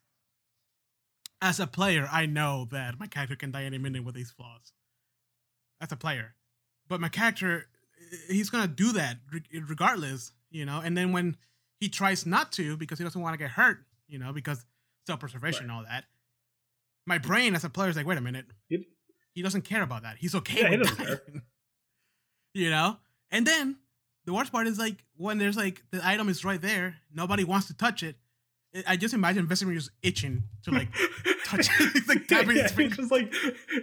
as a player, I know that my character can die any minute with these flaws. As a player, but my character, eh, he's gonna do that regardless, you know. And then when he tries not to because he doesn't want to get hurt, you know, because self-preservation and all that. My brain, as a player, is like, wait a minute, It- he doesn't care about that. He's okay Yeah, with doesn't dying. you know. And then the worst part is like when there's like the item is right there, nobody wants to touch it. I- just imagine Vesemir just itching to like touch it. He's like tapping yeah, his he's fingers. just like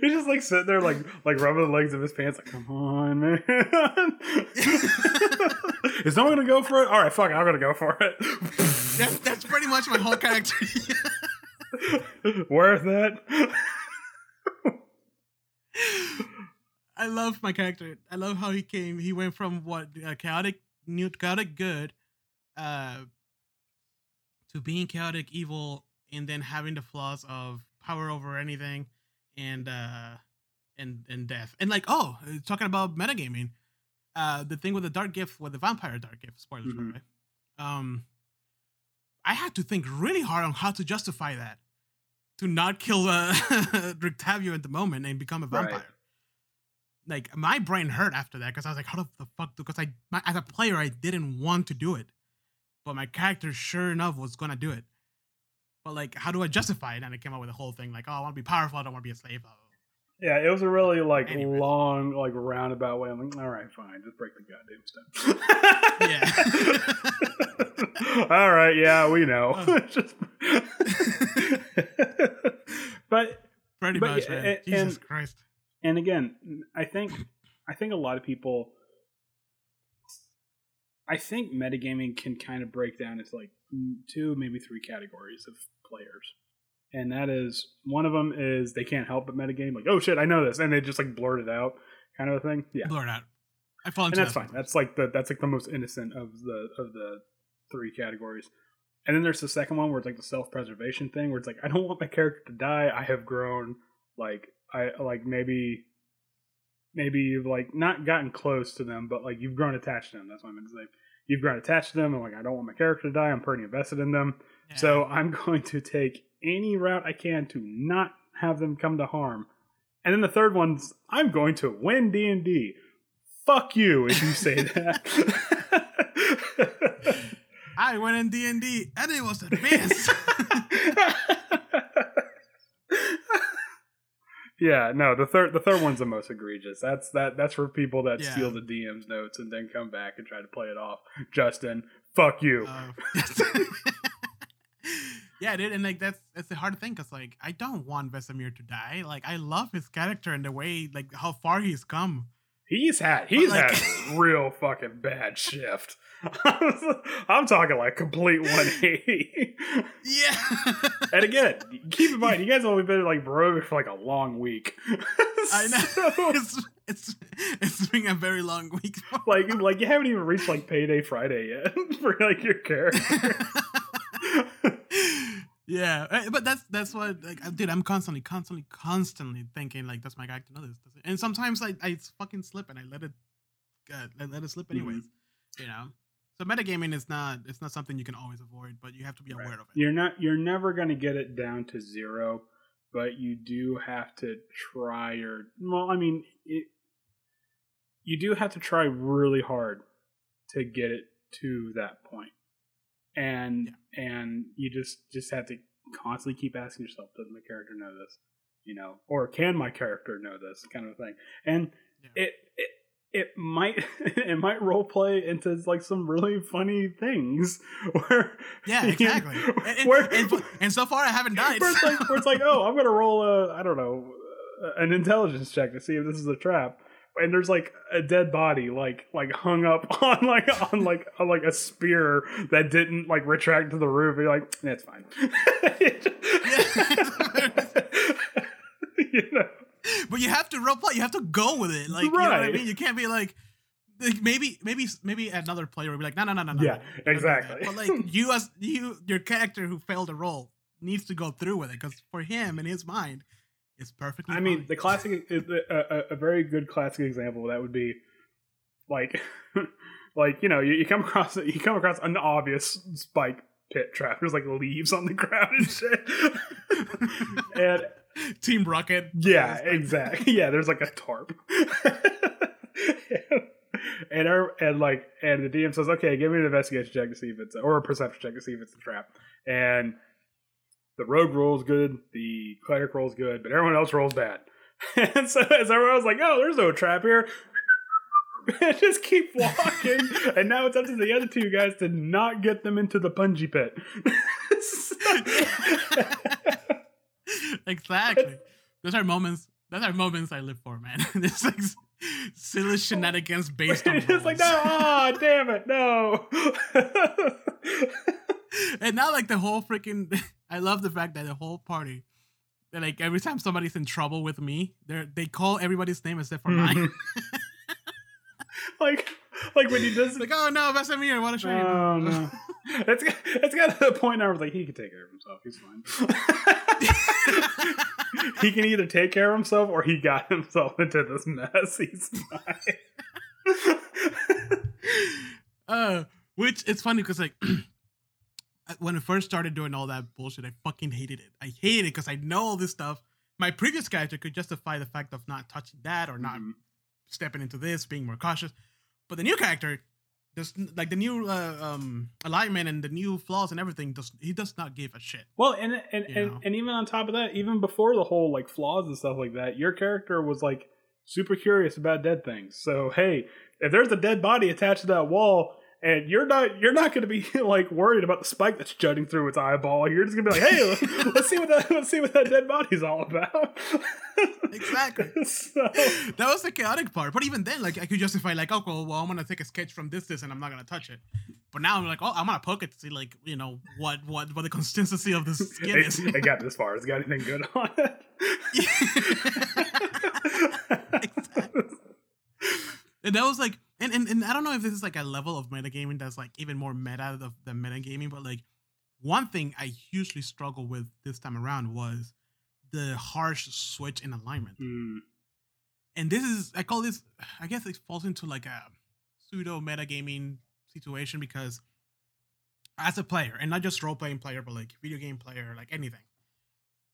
he's just like sitting there like like rubbing the legs of his pants like come on man is no one gonna go for it all right fuck it i'm gonna go for it That's, that's pretty much my whole character. worth it I love my character. I love how he came. He went from what uh, chaotic, new chaotic good, uh, to being chaotic evil, and then having the flaws of power over anything, and uh, and and death. And like, oh, talking about metagaming, uh, the thing with the dark gift, with the vampire dark gift, spoilers Mhm. way. Um, I had to think really hard on how to justify that, to not kill uh, Rictavio at the moment and become a Right. vampire like my brain hurt after that because I was like, how the fuck? Because I, my, as a player, I didn't want to do it, but my character, sure enough, was gonna do it. But like, how do I justify it? And I came up with the whole thing like, oh, I want to be powerful. I don't want to be a slave. Yeah, it was a really like long, like roundabout way. I'm like, all right, fine, just break the goddamn stone. Yeah. all right, yeah, we know. Uh. Just- but Pretty But, much, man. and- Jesus Christ. and again, I think I think a lot of people I think metagaming can kind of break down into like two, maybe three categories of players. And that is one of them is they can't help but metagame, like, oh shit, I know this, and they just like blurt it out, kind of a thing. Yeah. Blurt out. I fall into And that's that fine. That's like the that's like the most innocent of the of the three categories. And then there's the second one where it's like the self preservation thing, where it's like I don't want my character to die. I have grown, like I like maybe, maybe you've like not gotten close to them, but like you've grown attached to them. That's what I meant to say. You've grown attached to them, and like I don't want my character to die. I'm pretty invested in them, Yeah. so I'm going to take any route I can to not have them come to harm. And then the third one's I'm going to win D and D. Fuck you if you say that. I went in D and D, and it was advanced. yeah, no, the third the third one's the most egregious. That's that that's for people that Yeah. steal the DM's notes and then come back and try to play it off. Justin, fuck you. Uh, yeah, dude, and like that's that's the hard thing because like I don't want Vesemir to die. Like I love his character and the way like how far he's come. He's had he's like- had real fucking bad shift. I'm talking like complete 180. Yeah, and again, keep in mind, you guys have only been like broke for like a long week. I know. So, it's, it's it's been a very long week. like like you haven't even reached like payday Friday yet for like your character. Yeah, uh, but that's that's what like dude. I'm constantly, constantly, constantly thinking like, does my character know this? And sometimes I I fucking slip and I let it, uh, I let it slip anyways. You know. So metagaming is not it's not something you can always avoid, but you have to be aware of it. You're not you're never gonna get it down to zero, but you do have to try your well, I mean it, you do have to try really hard to get it to that point. And and you just just have to constantly keep asking yourself, does my character know this? You know, or can my character know this kind of thing? And Yeah. it, it it might it might role play into like some really funny things where Yeah, you- exactly. And, and, where- and, and so far, I haven't died. where it's like where it's like oh I'm gonna roll a I don't know an intelligence check to see if this is a trap and there's like a dead body like like hung up on like on like on like a spear that didn't like retract to the roof and you're like that's fine you know but you have to roleplay. You have to go with it. Like you know what I mean. You can't be like, like maybe maybe maybe another player would be like, no no no no no. Yeah, no, don't do that." exactly. But like you as you your character who failed a role needs to go through with it because for him in his mind, it's perfectly. I mean, the classic, a, a, a very good classic example of that would be like, like you know, you, you come across you come across an obvious spike pit trap. There's like leaves on the ground and shit, and Team Rocket. yeah, exactly. Yeah, there's like a tarp. and our and like and the DM says, "Okay, give me an investigation check to see if it's or a perception check to see if it's a trap." And the rogue rolls good, the cleric rolls good, but everyone else rolls bad. And so as everyone was like, "Oh, there's no trap here." Just keep walking, and now it's up to the other two guys to not get them into the punji pit. exactly. Those are moments. Those are moments I live for, man. It's like silly shenanigans based on. it's like, no, ah, damn it, no. and now like the whole freaking I love the fact that the whole party like every time somebody's in trouble with me, they they call everybody's name except for mine. like, like when he does. Like, oh no, Vesemir, I want to show you. oh no, it's got- it's got to the point now where it's like he can take care of himself. He's fine. he can either take care of himself or he got himself into this mess. He's fine. uh, which it's funny because like when I first started doing all that bullshit, I fucking hated it. I hated it because I know all this stuff. My previous character could justify the fact of not touching that or not Mhm. stepping into this, being more cautious. But the new character just like the new uh, um alignment and the new flaws and everything. Does he does not give a shit? Well, and and, and and even on top of that, even before the whole like flaws and stuff like that, your character was like super curious about dead things. So hey, if there's a dead body attached to that wall. And you're not you're not going to be like worried about the spike that's jutting through its eyeball. You're just going to be like, "Hey, let's see what that let's see what that dead body's all about." Exactly. so, That was the chaotic part. But even then, like I could justify like, oh well, well I'm gonna take a sketch from this, this, and I'm not gonna touch it. But now I'm like, oh, I'm gonna poke it to see like you know what what what the consistency of this skin is. it got this far. It's got anything good on it? exactly. and that was like and, and and I don't know if this is like a level of metagaming that's like even more meta of- than metagaming, but like one thing I hugely struggled with this time around was the harsh switch in alignment. Hmm. And this is I call this I guess it falls into like a pseudo metagaming situation because as a player, and not just role playing player, but like video game player, like anything,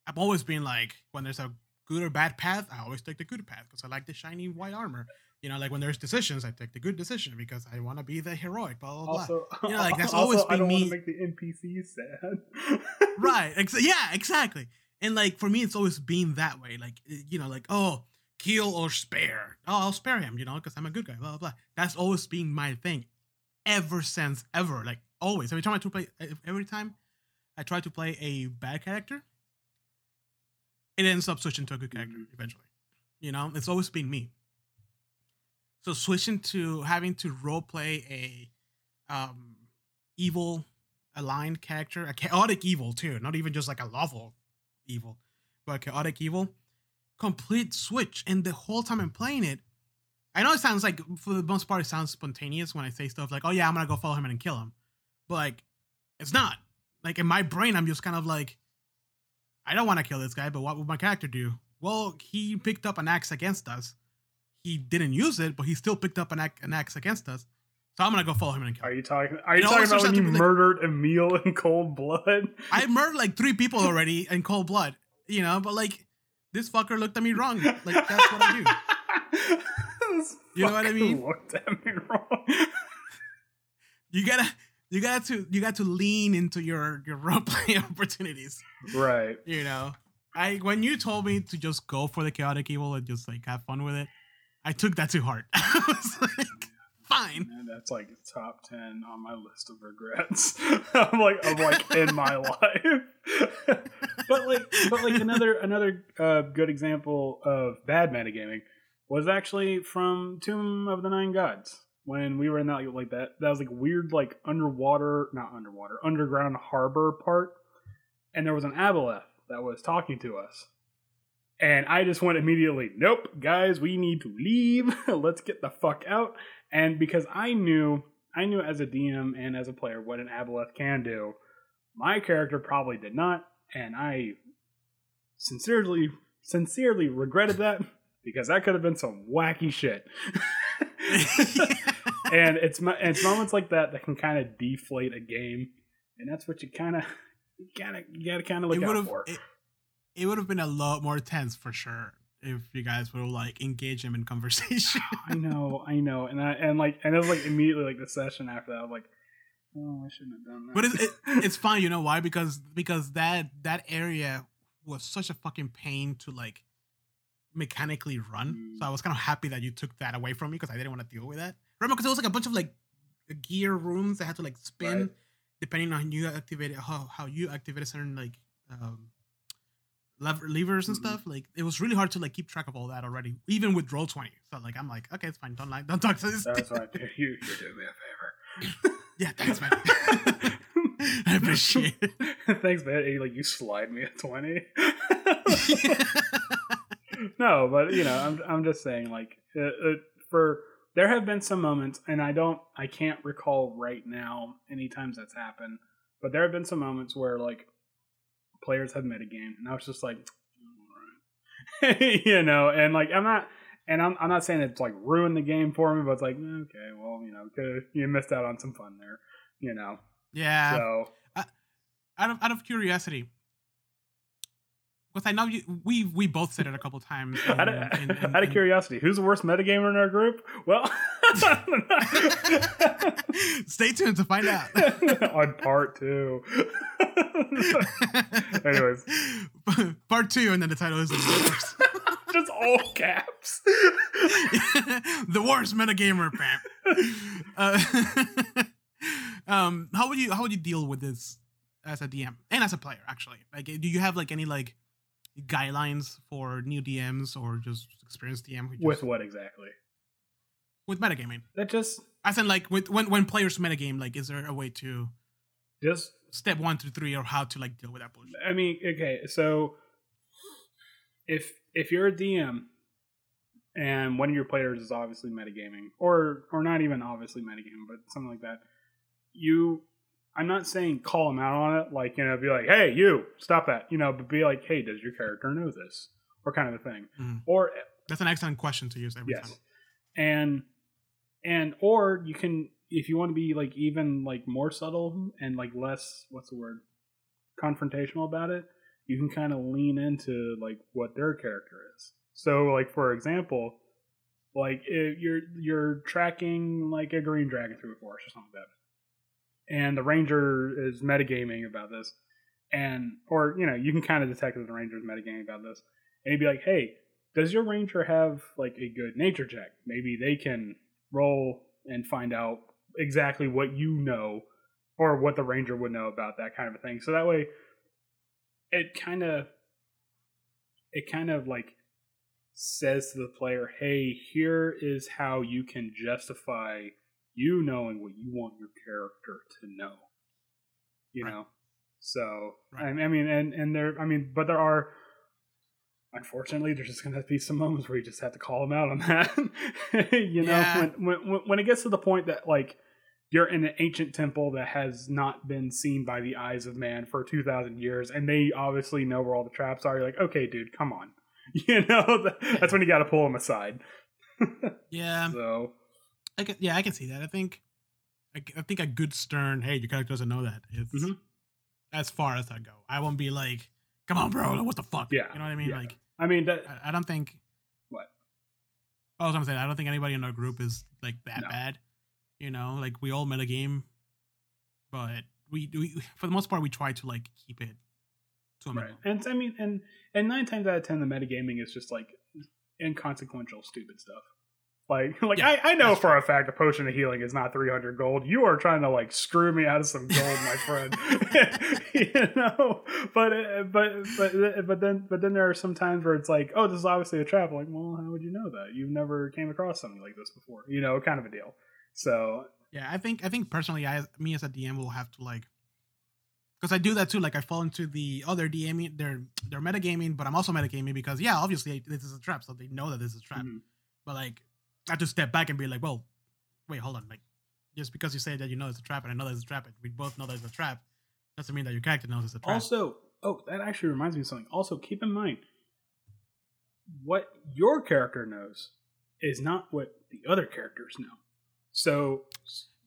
I've always been like when there's a good or bad path, I always take the good path because I like the shiny white armor. You know, like when there's decisions, I take the good decision because I want to be the heroic. Blah blah blah. Also, You know, like, that's also, always I been don't want me- to make the NPCs sad. right ex- yeah exactly and like for me it's always been that way like you know like oh kill or spare oh i'll spare him you know because i'm a good guy blah blah blah that's always been my thing ever since ever like always every time i try to play every time i try to play a bad character it ends up switching to a good character Mhm. eventually you know it's always been me so switching to having to role play a um evil aligned character, a chaotic evil too, not even just like a lawful evil, but a chaotic evil. Complete switch, and the whole time I'm playing it, I know it sounds like for the most part it sounds spontaneous when I say stuff like, "Oh yeah, I'm gonna go follow him and kill him," but like, it's not. Like in my brain, I'm just kind of like, I don't want to kill this guy, but what would my character do? Well, he picked up an axe against us. He didn't use it, but he still picked up an, axe- an axe against us. So I'm gonna go follow him and kill. Are him. you talking? Are you It talking always about when you like- murdered Emil in cold blood? I murdered like three people already in cold blood, you know, but like this fucker looked at me wrong. Like that's what I do. You know what I mean? Looked at me wrong. You gotta you got to you got to lean into your your role play opportunities. right. You know, I when you told me to just go for the chaotic evil and just like have fun with it, I took that too hard. I was like, fine. And that's like top ten on my list of regrets. I'm like I'm like in my life. but like but like another another uh, good example of bad metagaming was actually from Tomb of the Nine Gods. When we were in that like that that was like weird like underwater not underwater underground harbor part, and there was an aboleth that was talking to us. And I just went immediately, nope, guys, we need to leave. Let's get the fuck out. And because I knew, I knew as a DM and as a player what an aboleth can do, my character probably did not, and I sincerely, sincerely regretted that because that could have been some wacky shit. and it's it's moments like that that can kind of deflate a game, and that's what you kind of, you gotta, you gotta kind of look out for. it, it would have been a lot more tense for sure if you guys would have like engaged him in conversation. I know, I know, and I and like and it was like immediately like the session after that, I was like, oh, I shouldn't have done that. But it's, it, it's fine, you know why? Because because that that area was such a fucking pain to like mechanically run. Mm. So I was kind of happy that you took that away from me because I didn't want to deal with that. Remember, because it was like a bunch of like gear rooms that had to like spin Right. depending on you activated how how you activated certain like um lever, levers and Mhm. stuff. Like it was really hard to like keep track of all that already, even with roll twenty. So like I'm like, okay, it's fine. Don't like, don't talk to this. That's right. You, you're doing me a favor. Yeah, thanks, man. I appreciate it. Thanks, man. Hey, like you slide me a twenty. no, but you know, I'm I'm just saying, like, uh, uh, for there have been some moments, and I don't, I can't recall right now any times that's happened, but there have been some moments where like players have metagame, and I was just like, right, you know, and like I'm not. And I'm, I'm not saying it's like ruined the game for me, but it's like mm, okay, well, you know, you missed out on some fun there, you know. Yeah. So uh, out of out of curiosity, because I know you, we we both said it a couple times. out, of, in- in- out of in- curiosity, who's the worst metagamer in our group? Well, Stay tuned to find out. on part two. Anyways, part two, and then the title is the worst. just all caps. the worst metagamer, fam. Uh, um, how would you how would you deal with this as a DM and as a player? Actually, like, do you have like any like guidelines for new DMs or just experienced DM? who just- With what exactly? With metagaming? That just As in, like, with when when players metagame, like, is there a way to just step one through three or how to like deal with that bullshit? I mean, okay, so if if you're a DM and one of your players is obviously metagaming, or or not even obviously metagaming, but something like that, you I'm not saying call them out on it, like you know, be like, hey, you stop that, you know, but be like, hey, does your character know this, or kind of a thing, Mhm. or That's an excellent question to use every yes, time. and and or you can if you want to be like even like more subtle and like less what's the word confrontational about it you can kind of lean into like what their character is. So like for example like you're you're tracking like a green dragon through a forest or something like that. And the ranger is metagaming about this. And or you know you can kind of detect that the ranger is metagaming about this. And you'd be like hey does your ranger have like a good nature check? Maybe they can roll and find out exactly what you know or what the ranger would know about that kind of a thing so that way it kind of it kind of like says to the player hey here is how you can justify you knowing what you want your character to know you Right. know so Right. I, I mean and and there i mean but there are unfortunately there's just going to be some moments where you just have to call them out on that you know Yeah. when, when when it gets to the point that like you're in an ancient temple that has not been seen by the eyes of man for 2000 years and they obviously know where all the traps are you're like okay dude come on you know that's when you got to pull them aside Yeah, so I can, yeah, I can see that. I think, I, I think a good stern, hey, your character doesn't know that. It's Mhm. as far as I go. I won't be like, come on, bro, what the fuck? Yeah, you know what I mean. yeah. Like, i mean that I, I don't think. What? I was gonna say I don't think anybody in our group is like that No. bad. You know, like we all metagame, but we, we for the most part we try to like keep it to a right and i mean and and nine times out of ten the metagaming is just like inconsequential stupid stuff like like Yeah, I, I know for a fact a potion of healing is not 300 gold. You are trying to like screw me out of some gold my friend. You know? But uh, but but but then but then there are some times where it's like oh this is obviously a trap. Like well how would you know that? You've never came across something like this before. You know kind of a deal. So Yeah, I think I think personally, I me as a DM will have to like, because I do that too. Like I fall into the other DMing, they're they're metagaming, but I'm also metagaming because yeah, obviously this is a trap, so they know that this is a trap. Mhm. But like, I have to step back and be like, well, wait, hold on, like, just because you say that you know it's a trap and I know that it's a trap, and we both know that it's a trap, doesn't mean that your character knows it's a trap. Also, oh, that actually reminds me of something. Also, keep in mind what your character knows is not what the other characters know. So,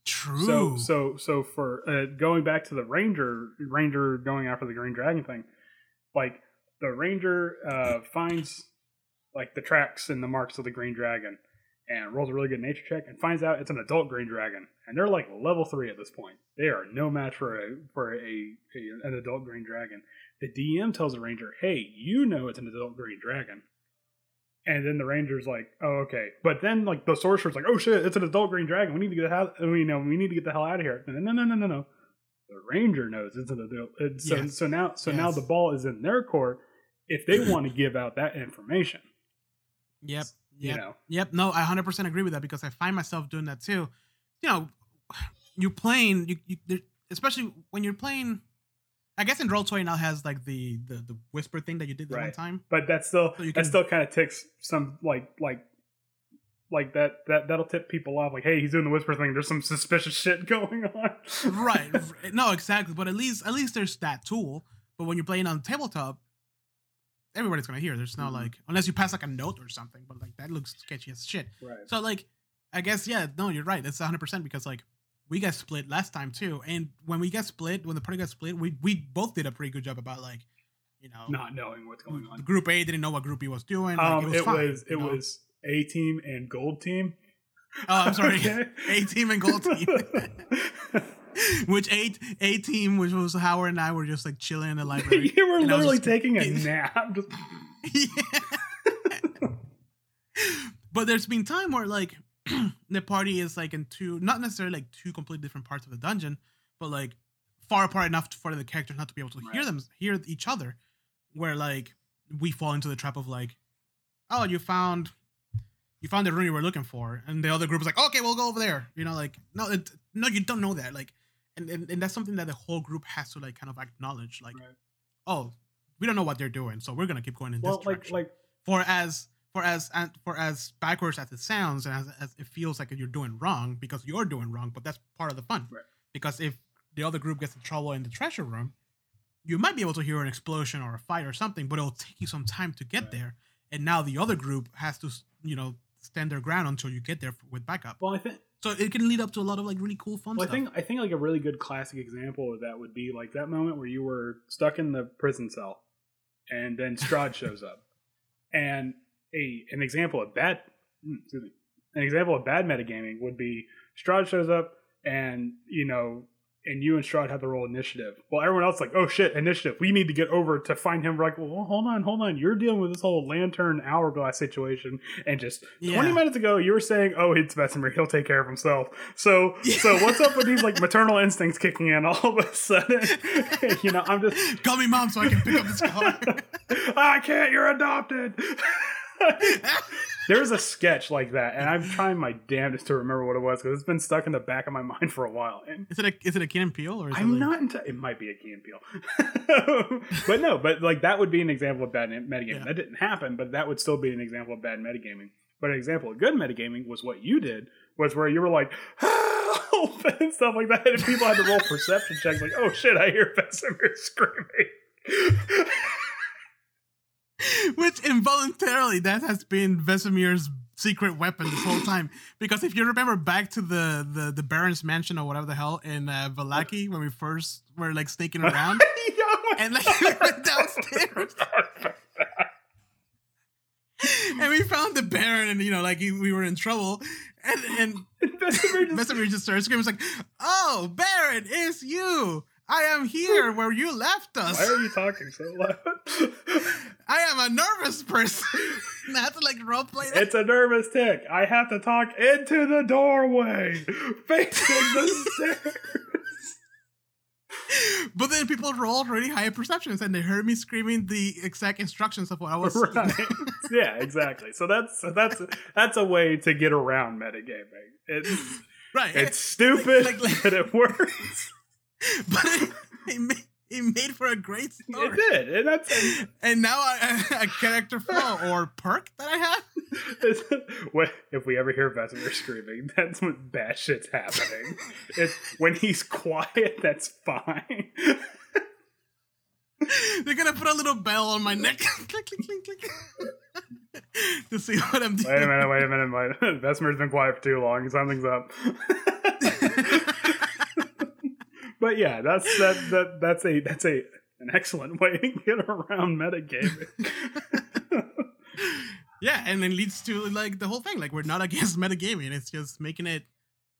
True. so, so, so for uh, going back to the ranger, ranger going after the green dragon thing, like the ranger uh, finds like the tracks and the marks of the green dragon and rolls a really good nature check and finds out it's an adult green dragon. And they're like level three at this point. They are no match for a for a, a an adult green dragon. The dm tells the ranger hey you know it's an adult green dragon. And then the ranger's like oh okay. But then like the sorcerer's like oh shit it's an adult green dragon. We need to get out you know we need to get the hell out of here. No no no no no no. The ranger knows it's an adult so, Yes. so now so now the ball is in their court if they want to give out that information. Yep. You Yep. know Yep. No, I 100% agree with that because I find myself doing that too. You know, you're playing, you, you there, especially when you're playing. I guess in Roll20 now has like the, the the whisper thing that you did the one time. but that still So that can- still kind of ticks some like like like that that that'll tip people off like hey he's doing the whisper thing there's some suspicious shit going on right. No, exactly. But at least at least there's that tool. But when you're playing on tabletop, everybody's gonna hear. There's no Mhm. like unless you pass like a note or something. But like that looks sketchy as shit. right So like, I guess yeah, no, you're right. That's 100 percent because like we got split last time too, and when we got split, when the party got split, we we both did a pretty good job about like, you know, not knowing what's going on Group A didn't know what Group B was doing. Like, um it was it fine, was it know? was a team and gold team Oh, I'm sorry. Okay. A team and gold team. which A A team, which was Howard and I, were just like chilling in the library. you were And I was literally just- taking a nap. Yeah. but there's been time where like the party is like in two, not necessarily like two completely different parts of the dungeon, but like far apart enough for the characters not to be able to hear them, hear each other. Where like we fall into the trap of like, oh, you found, you found the room you were looking for, and the other group is like, okay, we'll go over there. You know, like no, it, no, you don't know that. Like, and, and and that's something that the whole group has to like kind of acknowledge. Like, Right. oh, we don't know what they're doing, so we're gonna keep going in well, this like direction like for as for as and for as backwards as it sounds and as, as it feels like you're doing wrong because you're doing wrong but that's part of the fun Right. because if the other group gets in trouble in the treasure room you might be able to hear an explosion or a fight or something but it'll take you some time to get Right. there and now the other group has to you know stand their ground until you get there with backup well, I think so it can lead up to a lot of like really cool fun Well, I think I think like a really good classic example of that would be like that moment where you were stuck in the prison cell, and then Strahd shows up, and a an example of bad mm, excuse me, an example of bad metagaming would be Strahd shows up and you know and you and Strahd have to roll initiative. Well, everyone else is like, oh shit, initiative. We need to get over to find him. We're like, well, hold on, hold on. You're dealing with this whole lantern hourglass situation, and just Yeah. 20 minutes ago you were saying oh it's Vesemir he'll take care of himself so so what's up with these like maternal instincts kicking in all of a sudden you know i'm just call me mom so i can pick up this car i can't you're adopted there's a sketch like that and i'm trying my damnedest to remember what it was because it's been stuck in the back of my mind for a while and is it a is it a Key and Peele or is it I'm like, not into it might be a Key and Peele. but no, but like that would be an example of bad metagaming. Yeah. That didn't happen, but that would still be an example of bad metagaming. But an example of good metagaming was what you did, was where you were like, help and stuff like that. And people had to roll perception checks like, oh shit, I hear Vesemir screaming. Which involuntarily that has been Vesemir's secret weapon this whole time. Because if you remember back to the the, the Baron's mansion or whatever the hell in uh, Vallaki when we first were like sneaking around and like we went downstairs and we found the Baron and you know like he, we were in trouble and and Vesemir just just started screaming. It's like, "Oh, Baron, it's you! I am here where you left us. Why are you talking so loud? I am a nervous person. and I have to like roleplay that. It's a nervous tick. I have to talk into the doorway, facing the stairs. But then people rolled really high perceptions and they heard me screaming the exact instructions of what I was. Right. yeah, exactly. So that's that's that's a way to get around metagaming. It's right. it's stupid, Like- like- but it works. but it, it, made, it made for a great story. It did, and that's And now I, a character flaw or perk that I have. if we ever hear Vesemir screaming, that's when bad shit's happening. When he's quiet, that's fine. They're gonna put a little bell on my neck. click, click, click, click. to see what I'm doing. Wait a minute, wait a minute. My Vesemir's been quiet for too long. Something's up. But yeah, that's that that that's a that's a an excellent way to get around metagaming. yeah, and then leads to like the whole thing. Like we're not against metagaming. It's just making it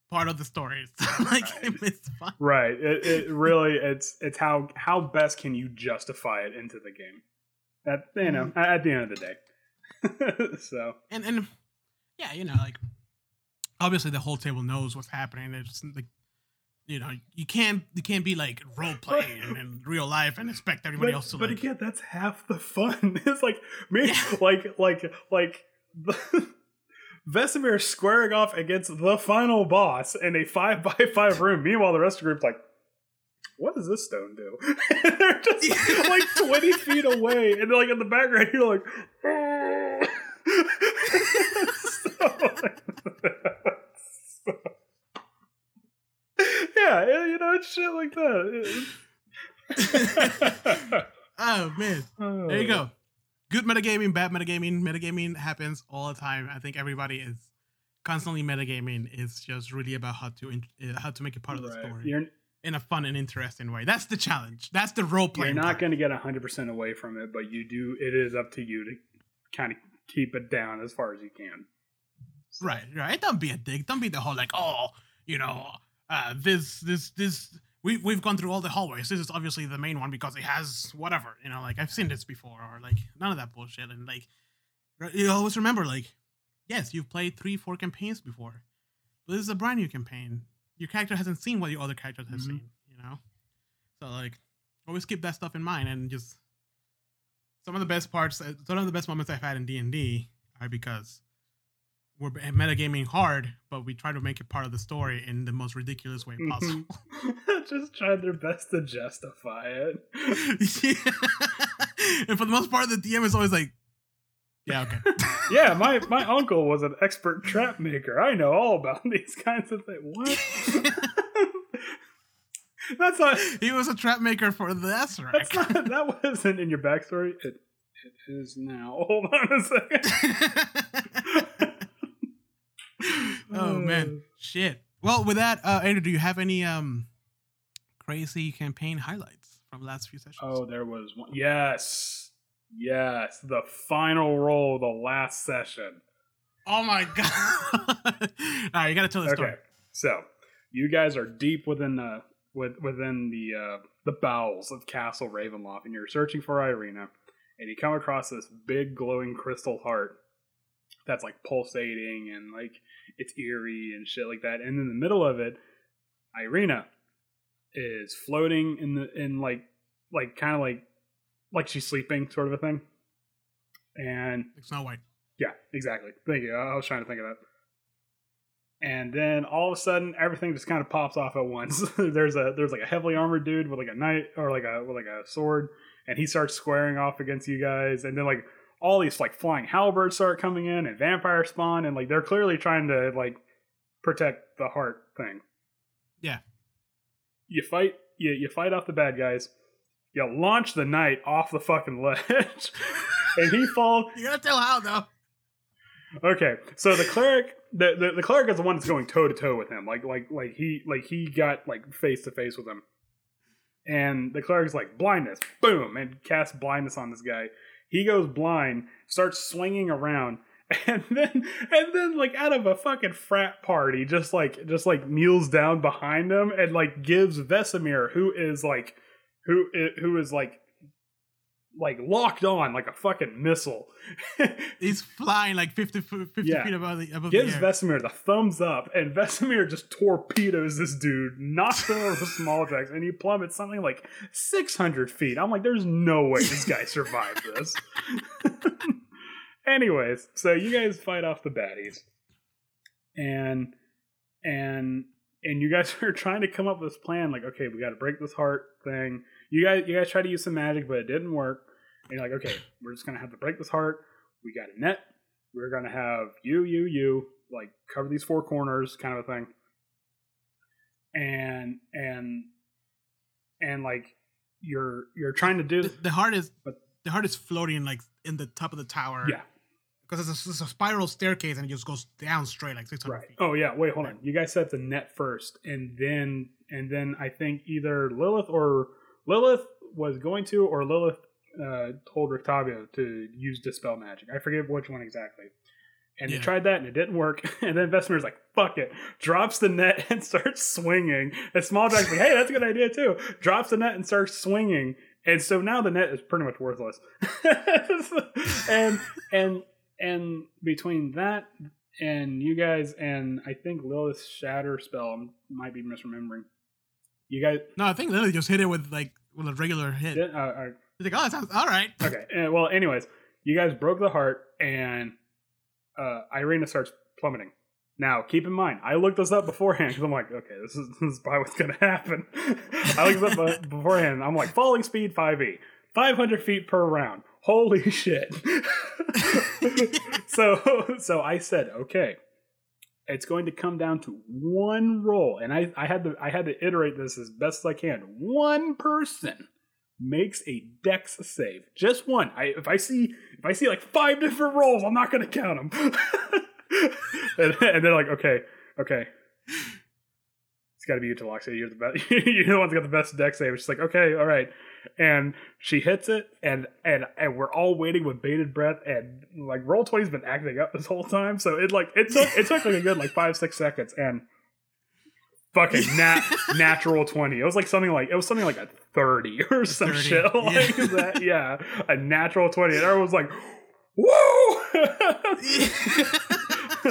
part of the story. So, like it's fun. right. It, it really it's it's how how best can you justify it into the game. At you know, mm-hmm. at, at the end of the day. so And and yeah, you know, like obviously the whole table knows what's happening. It's like you know, you can't you can't be like role playing in, in real life and expect everybody but, else to but like again, that's half the fun. It's like me, Yeah. like like like the, Vesemir squaring off against the final boss in a five by five room. Meanwhile, the rest of the group's like, "What does this stone do?" And they're just like twenty feet away, and like in the background, you're like. So- yeah, you know, it's shit like that. Oh man. There you go. Good metagaming, bad metagaming. Metagaming happens all the time. I think everybody is constantly metagaming. It's just really about how to in, uh, how to make it part of the story You're in a fun and interesting way. That's the challenge. That's the role playing. you're not going to get 100% away from it, but you do it is up to you to kind of keep it down as far as you can. Right, right. Don't be a dick. Don't be the whole like, oh, you know, uh, this, this, this. We we've gone through all the hallways. This is obviously the main one because it has whatever. You know, like I've seen this before, or like none of that bullshit. And like, you always remember, like, yes, you've played three, four campaigns before, but this is a brand new campaign. Your character hasn't seen what your other characters have Mhm. seen. You know, so like, always keep that stuff in mind and just some of the best parts, uh, some of the best moments I've had in D and D are because we're metagaming hard, but we try to make it part of the story in the most ridiculous way mm-hmm. possible. Just tried their best to justify it. yeah. and for the most part, the DM is always like, "Yeah, okay." yeah, my, my uncle was an expert trap maker. I know all about these kinds of things. What? that's not. he was a trap maker for the That's not. That wasn't in your backstory. It it is now. Hold on a second. oh man, shit. Well, with that, uh, Andrew, do you have any um crazy campaign highlights from the last few sessions? Oh, there was one. Yes, yes. The final roll, of the last session. Oh my god! All right, you gotta tell the story. Okay, so you guys are deep within the with, within the uh, the bowels of Castle Ravenloft, and you're searching for Irina, and you come across this big glowing crystal heart that's like pulsating and like it's eerie and shit like that. And in the middle of it, Irina is floating in the in like like kind of like like she's sleeping, sort of a thing. And Like Snow White. yeah, exactly. Thank you. I was trying to think of that. And then all of a sudden, everything just kind of pops off at once. there's a there's like a heavily armored dude with like a knight or like a with like a sword, and he starts squaring off against you guys. And then like all these like flying halberds start coming in, and vampires spawn, and like they're clearly trying to like protect the heart thing. Yeah. You fight. You you fight off the bad guys. You launch the knight off the fucking ledge, and he falls. You gotta tell how though. Okay, so the cleric, the, the the cleric is the one that's going toe to toe with him, like like like he like he got like face to face with him, and the cleric's like blindness, boom, and casts blindness on this guy. He goes blind, starts swinging around, and then and then like out of a fucking frat party, just like just like kneels down behind him and like gives Vesemir, who is like who who is like like locked on like a fucking missile. He's flying like 50, 50 Yeah. feet above the above gives the. Vesemir the thumbs up, and Vesemir just torpedoes this dude, knocks him over with small attacks, and he plummets something like 600 feet. I'm like, there's no way this guy survived this. Anyways, so you guys fight off the baddies, and and and you guys are trying to come up with this plan. Like, okay, we got to break this heart thing. You guys, you guys try to use some magic, but it didn't work. And you're like, okay, we're just gonna have to break this heart. We got a net we're gonna have you, you, you, like cover these four corners, kind of a thing. And and and like you're you're trying to do The, the heart is But- the heart is floating like in the top of the tower. yeah because it's a, it's a spiral staircase and it just goes down straight like 600 right. feet. Oh yeah, wait, hold on. You guys set up the net first, and then and then I think either Lilith or Lilith was going to, or Lilith uh, told Rictavio to use dispel magic. I forget which one exactly. And Yeah. tried that and it didn't work. And then Vesemir's like, fuck it. Drops the net and starts swinging. And Small Jack's like, hey, that's a good idea too. Drops the net and starts swinging. And so now the net is pretty much worthless. and and and between that and you guys and I think Lilith's shatter spell I might be misremembering. You guys No, I think Lily just hit it with like with a regular hit. uh, uh, He's like, oh, that sounds all right. okay. uh, well, anyways, you guys broke the heart, and uh, Irina starts plummeting. Now, keep in mind, I looked this up beforehand because I'm like, okay, this is, this is probably what's going to happen. I looked this up be- beforehand. I'm like, falling speed 5e, 500 feet per round. Holy shit! so, so I said, okay, it's going to come down to one roll, and I, I had to, I had to iterate this as best as I can. One person makes a dex save. Just one. I if I see if I see like five different rolls, I'm not gonna count them. and, and they're like, okay, okay. It's got to be you, Talaxia. You're the best. You're the one that's got the best dex save. She's like, okay, all right. And she hits it, and and and we're all waiting with bated breath, and like roll twenty's been acting up this whole time, so it like it took it took like a good like five six seconds, and fucking nat natural twenty. It was like something like it was something like a thirty or some 30, shit yeah. like that. Yeah, a natural twenty, and everyone was like, "Whoa!"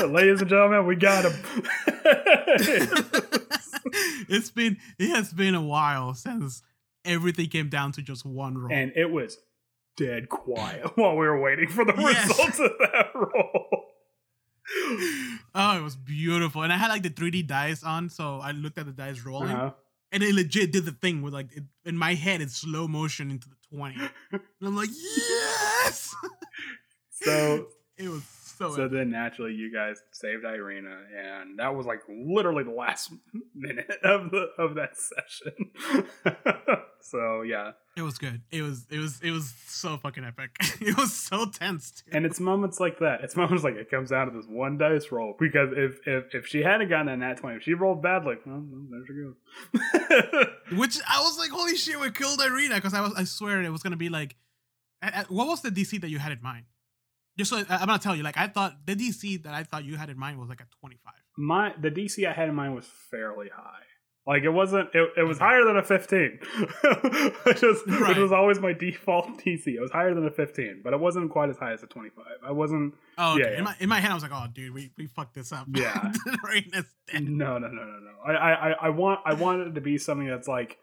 Ladies and gentlemen, we got him. it's been it has been a while since everything came down to just one roll. and it was dead quiet while we were waiting for the Yes. results of that roll. oh, it was beautiful. And I had like the 3D dice on, so I looked at the dice rolling, Uh-huh. and it legit did the thing with like it, in my head, it's slow motion into the 20. And I'm like, yes! So, it was so, so then naturally, you guys saved Irina, and that was like literally the last minute of the of that session. So yeah, it was good. It was it was it was so fucking epic. it was so tense. Too. and it's moments like that. It's moments like it comes down to this one dice roll because if if if she hadn't gotten that nat twenty, if she rolled badly, well, well, there she goes. Which I was like, holy shit, we killed Irina because I was I swear it was gonna be like, I- I- what was the DC that you had in mind? Just so I- I'm gonna tell you, like I thought the DC that I thought you had in mind was like a 25. my the DC I had in mind was fairly high. Like it wasn't. It, it was higher than a fifteen, was which Right. was always my default DC. It was higher than a fifteen, but it wasn't quite as high as a twenty-five. I wasn't. Oh, okay. Yeah, yeah. In my in my head, I was like, oh, dude, we we fucked this up. Yeah. No, no, no, no, no. I, I, I- want, I want it to be something that's like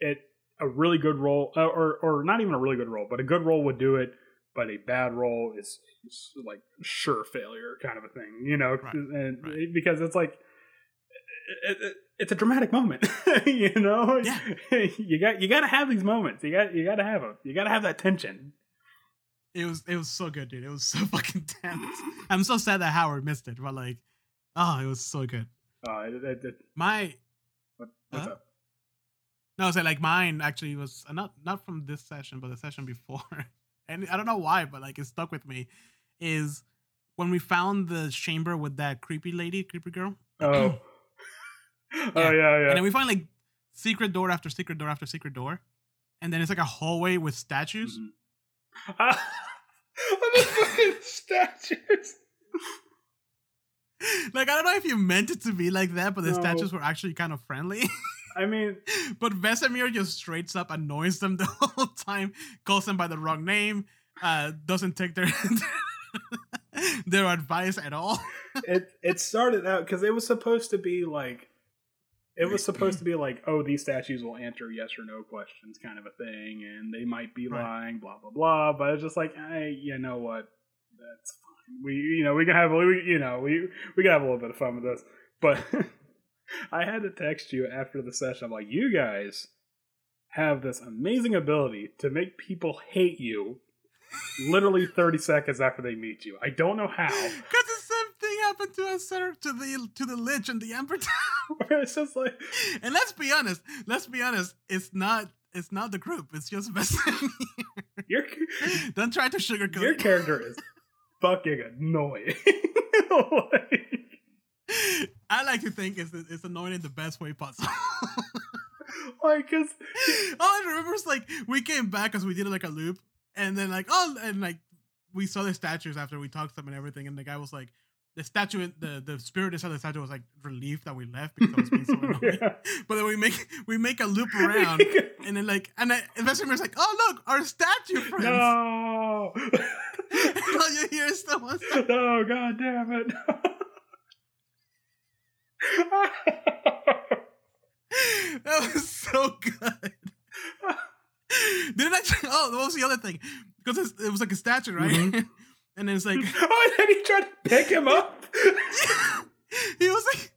it a really good roll, uh, or or not even a really good roll, but a good roll would do it. But a bad roll is, is like sure failure kind of a thing, you know, Right, and right. because it's like it, it, it's a dramatic moment, you know. Yeah. you got you got to have these moments. You got you got to have them. You got to have that tension. It was it was so good, dude. It was so fucking tense. I'm so sad that Howard missed it, but like, oh, it was so good. Uh, it, it, My what, what's Huh? up? no, so like mine actually was uh, not not from this session, but the session before, and I don't know why, but like it stuck with me. Is when we found the chamber with that creepy lady, creepy girl, Oh, oh Yeah. yeah, yeah. and then we find like secret door after secret door after secret door, and then it's like a hallway with statues. Mhm. Ah, the fucking statues. Like I don't know if you meant it to be like that, but the No. statues were actually kind of friendly. I mean, but Vesemir just straight up annoys them the whole time, calls them by the wrong name, uh, doesn't take their their advice at all. it it started out because it was supposed to be like, it was supposed to be like, oh, these statues will answer yes or no questions, kind of a thing, and they might be Right. lying, blah blah blah. But it's just like, hey, you know what? That's fine. We, you know, we can have, we, you know, we we can have a little bit of fun with this. But I had to text you after the session. I'm like, you guys have this amazing ability to make people hate you literally 30 seconds after they meet you. I don't know how. Because thing happened to us, sir, to the to the Lich and the Emperor. it's just like and let's be honest, let's be honest, it's not it's not the group, it's just Vesemir. your don't try to sugarcoat your it. character is fucking annoying. Like, I like to think it's it's annoying in the best way possible. like, cause All I remember is like we came back because we did like a loop, and then like oh, and like we saw the statues after we talked to them and everything, and the guy was like, the statue, the the spirit inside the statue was like relieved that we left because I was being so annoying. yeah. But then we make we make a loop around, and then like and then Investigator's like, oh look, our statue friends. no, all you hear is someone. no, god damn it. That was so good. Didn't I? Oh, what was the other thing? Because it was like a statue, right? Mhm. And then it's like oh, and then he tried to pick him up. he was like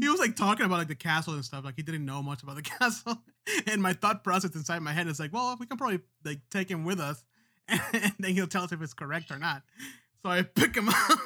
he was like talking about like the castle and stuff. Like he didn't know much about the castle. And my thought process inside my head is like well we can probably like take him with us. And then he'll tell us if it's correct or not. So i pick him up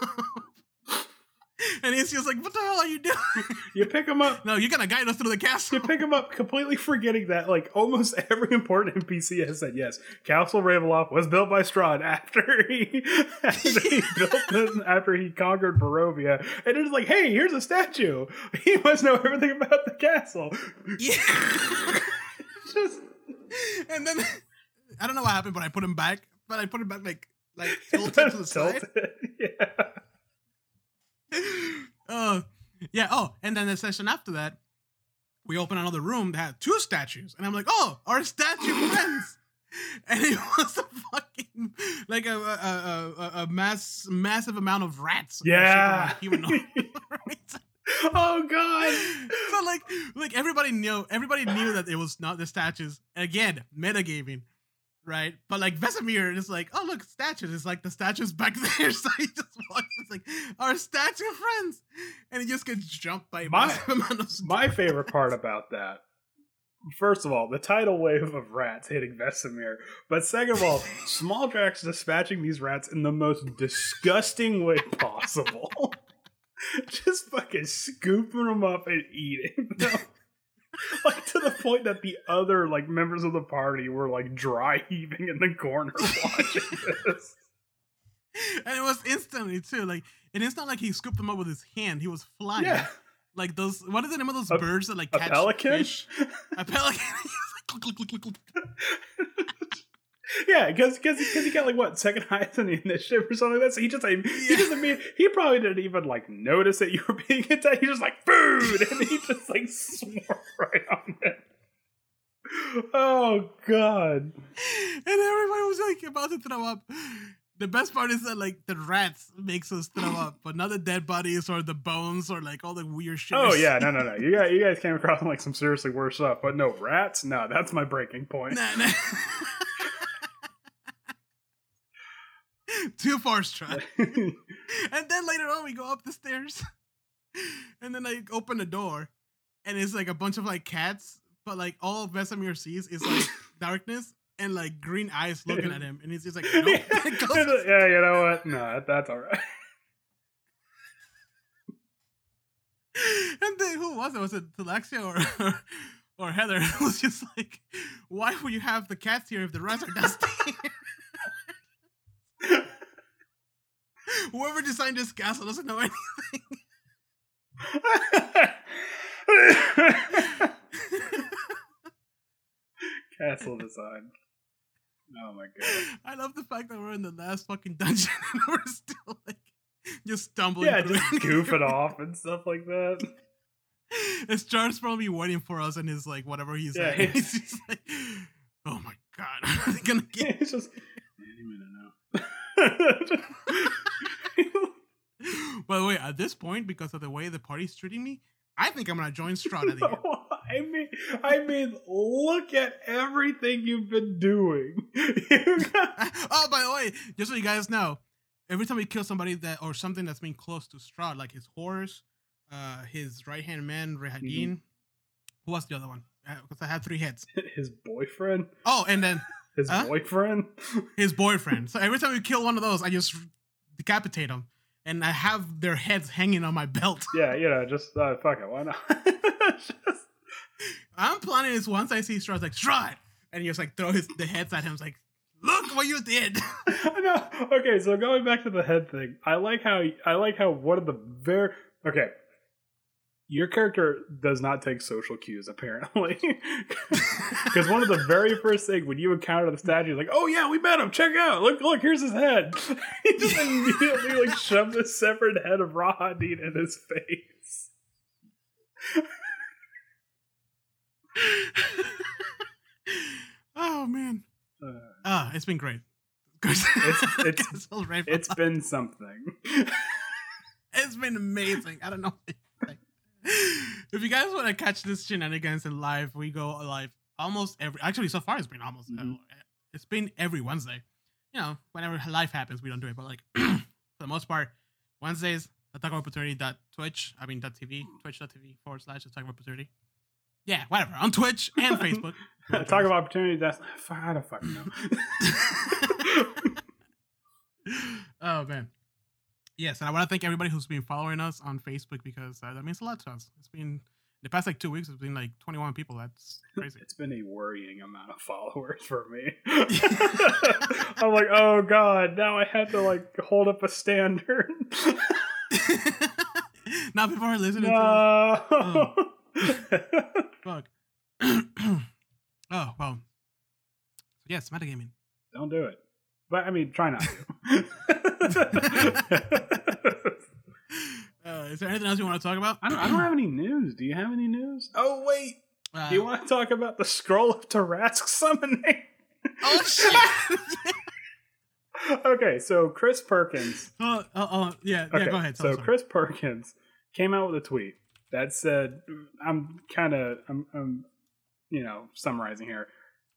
and he's just like what the hell are you doing You pick him up. no you're gonna guide us through the castle You pick him up, completely forgetting that like almost every important NPC has said yes. Castle Ravenloft was built by Strahd after he after he built it, after he conquered Barovia, and it's like, hey, here's a statue. He must know everything about the castle. yeah just and then I don't know what happened, but I put him back. But I put him back like like tilted to the side. Yeah. Oh, yeah. Oh, and then the session after that, we open another room that had two statues, and I'm like, oh, our statue friends. And it was a fucking like a a, a, a mass massive amount of rats. Yeah. humanoid. Oh god. so like like everybody knew everybody knew that it was not the statues again metagaming right but like Vesemir is like oh look statues it's like the statues back there so he just walks it's like our statue friends and he just gets jumped by My- massive amount of My favorite part about that, first of all, the tidal wave of rats hitting Vesemir. But second of all, Small Drax dispatching these rats in the most disgusting way possible. Just fucking scooping them up and eating them. like to the point that the other like members of the party were like dry heaving in the corner watching this. and it was instantly too like and it's not like he scooped them up with his hand he was flying Yeah, like those what is the name of those A- birds that like a catch pelican. fish? a pelican He. Yeah, because because because he got like what second highest in the initiative or something like that. So he just like he Yeah. doesn't mean he probably didn't even like notice that you were being attacked. He just like food, and he just like swore right on it. Oh god! and everybody was like about to throw up. The best part is that like the rats makes us throw up, but not the dead bodies or the bones or like all the weird shit. Oh yeah, no no no. You guys you guys came across like some seriously worse stuff, but no rats. No, that's my breaking point. Nah, nah. Too far, Strahd. And then later on, we go up the stairs, and then I open the door, and it's like a bunch of like cats, but like all Vesemir sees is like darkness and like green eyes looking at him, and he's just like, nope. Yeah, you know what? No, that's all right. and then who was it? Was it Alexia or or Heather? It was just like, why would you have the cats here if the rats are dusty? Whoever designed this castle doesn't know anything. Castle design. Oh my god. I love the fact that we're in the last fucking dungeon and we're still like just stumbling. Yeah, through just goofing off and stuff like that. It's Charles probably waiting for us and his like whatever he's Yeah. He's just like, oh my god, are they gonna get? it's just any minute now. By the way, at this point, because of the way the party's treating me, I think I'm gonna join Strahd at the end. I mean, I mean, look at everything you've been doing. Oh, by the way, just so you guys know, every time we kill somebody that or something that's been close to Strahd, like his horse, uh, his right hand man Rahadin, Mm-hmm. who was the other one? Because I had three heads. His boyfriend, Oh, and then his Huh? boyfriend. his boyfriend. so every time we kill one of those, I just decapitate them, and I have their heads hanging on my belt. Yeah, you know, just uh, fuck it, why not? Just- I'm planning this once I see Strahd, like Strahd, and you just like throw his the heads at him. It's like, look what you did. Know. Okay, so going back to the head thing, I like how I like how one of the very okay. Your character does not take social cues apparently, because one of the very first things when you encounter the statue, is like, "Oh yeah, we met him. Check out. Look, look. Here's his head." he just immediately like shoved a severed head of Rahadin in his face. oh man, Uh, ah, it's been great. It's- it's- it's been something. it's been amazing. I don't know. what to say. if you guys want to catch this shenanigans in live, we go live almost every. Actually, so far it's been almost. Mhm. uh, it's been every Wednesday. You know, whenever life happens, we don't do it. But like for the most part, Wednesdays, attack of opportunity. Dot Twitch. I mean, dot TV. Twitch.tv forward slash attack of opportunity. Yeah, whatever. On Twitch and Facebook. Talk about opportunity. That's I don't fucking know. oh man. Yes, and I want to thank everybody who's been following us on Facebook because uh, that means a lot to us. It's been the past like two weeks. It's been like 21 people. That's crazy. It's been a worrying amount of followers for me. I'm like, oh god, now I have to like hold up a standard. now people are listening to us. no. Fuck. oh well. Yes, metagaming. Don't do it. But I mean, try not to. Uh, is there anything else you want to talk about? I don't, I don't have any news. Do you have any news? Oh wait, Uh, do you want to talk about the scroll of Tarrasque summoning? oh shit! okay, so Chris Perkins. oh, oh, yeah, yeah. Okay, Go ahead. tell so us. Chris Perkins came out with a tweet that said, "I'm kind of, I'm, I'm, you know, summarizing here."